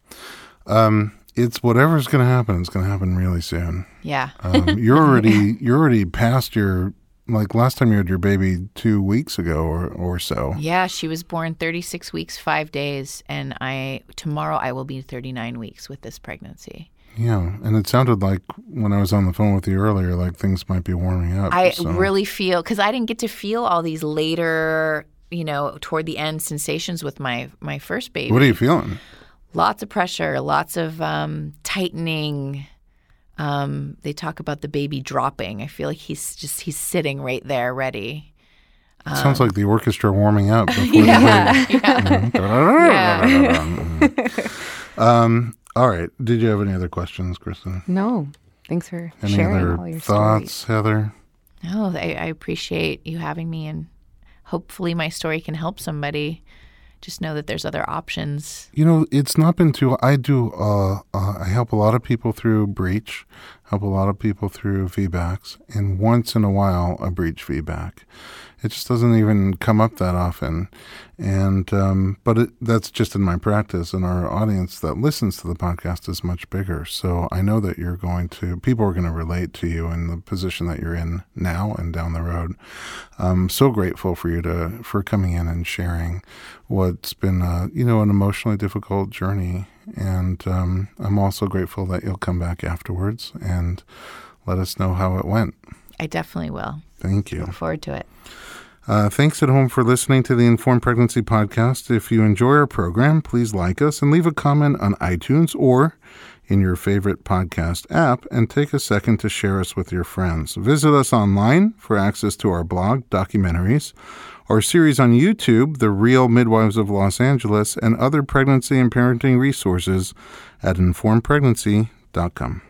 S1: Um, it's whatever's going to happen, it's going to happen really soon.
S3: Yeah,
S1: Um, you're already you're already past your like last time you had your baby two weeks ago or or so.
S3: yeah. She was born 36 weeks, five days, and I tomorrow I will be 39 weeks with this pregnancy.
S1: Yeah, and it sounded like when I was on the phone with you earlier, like things might be warming up.
S3: I
S1: so-
S3: really feel because I didn't get to feel all these later, you know, toward the end sensations with my my first baby.
S1: What are you feeling?
S3: Lots of pressure, lots of um, tightening. Um, they talk about the baby dropping. I feel like he's just he's sitting right there, ready.
S1: It sounds like the orchestra warming up. Before
S3: Yeah,
S1: The um. All right. Did you have any other questions, Kristen?
S2: no, thanks for
S1: Any
S2: sharing
S1: other
S2: all your
S1: thoughts,
S2: stories.
S1: Heather?
S3: No, I, I appreciate you having me, and hopefully my story can help somebody. Just know that there's other options.
S1: You know, it's not been too. I do. Uh, uh, I help a lot of people through breech. Help a lot of people through VBACs, and once in a while, a breech VBAC. It just doesn't even come up that often, and um, but it, that's just in my practice. And our audience that listens to the podcast is much bigger. So I know that you're going to. People are going to relate to you in the position that you're in now and down the road. I'm so grateful for you to for coming in and sharing what's been uh, you know an emotionally difficult journey and um, i'm also grateful that you'll come back afterwards and let us know how it went
S3: I definitely will.
S1: thank you
S3: Look forward to it.
S1: Uh, thanks at home for listening to the Informed Pregnancy Podcast. If you enjoy our program, please like us and leave a comment on iTunes or in your favorite podcast app and take a second to share us with your friends. Visit us online for access to our blog, documentaries, our series on YouTube, The Real Midwives of Los Angeles, and other pregnancy and parenting resources at informedpregnancy.com.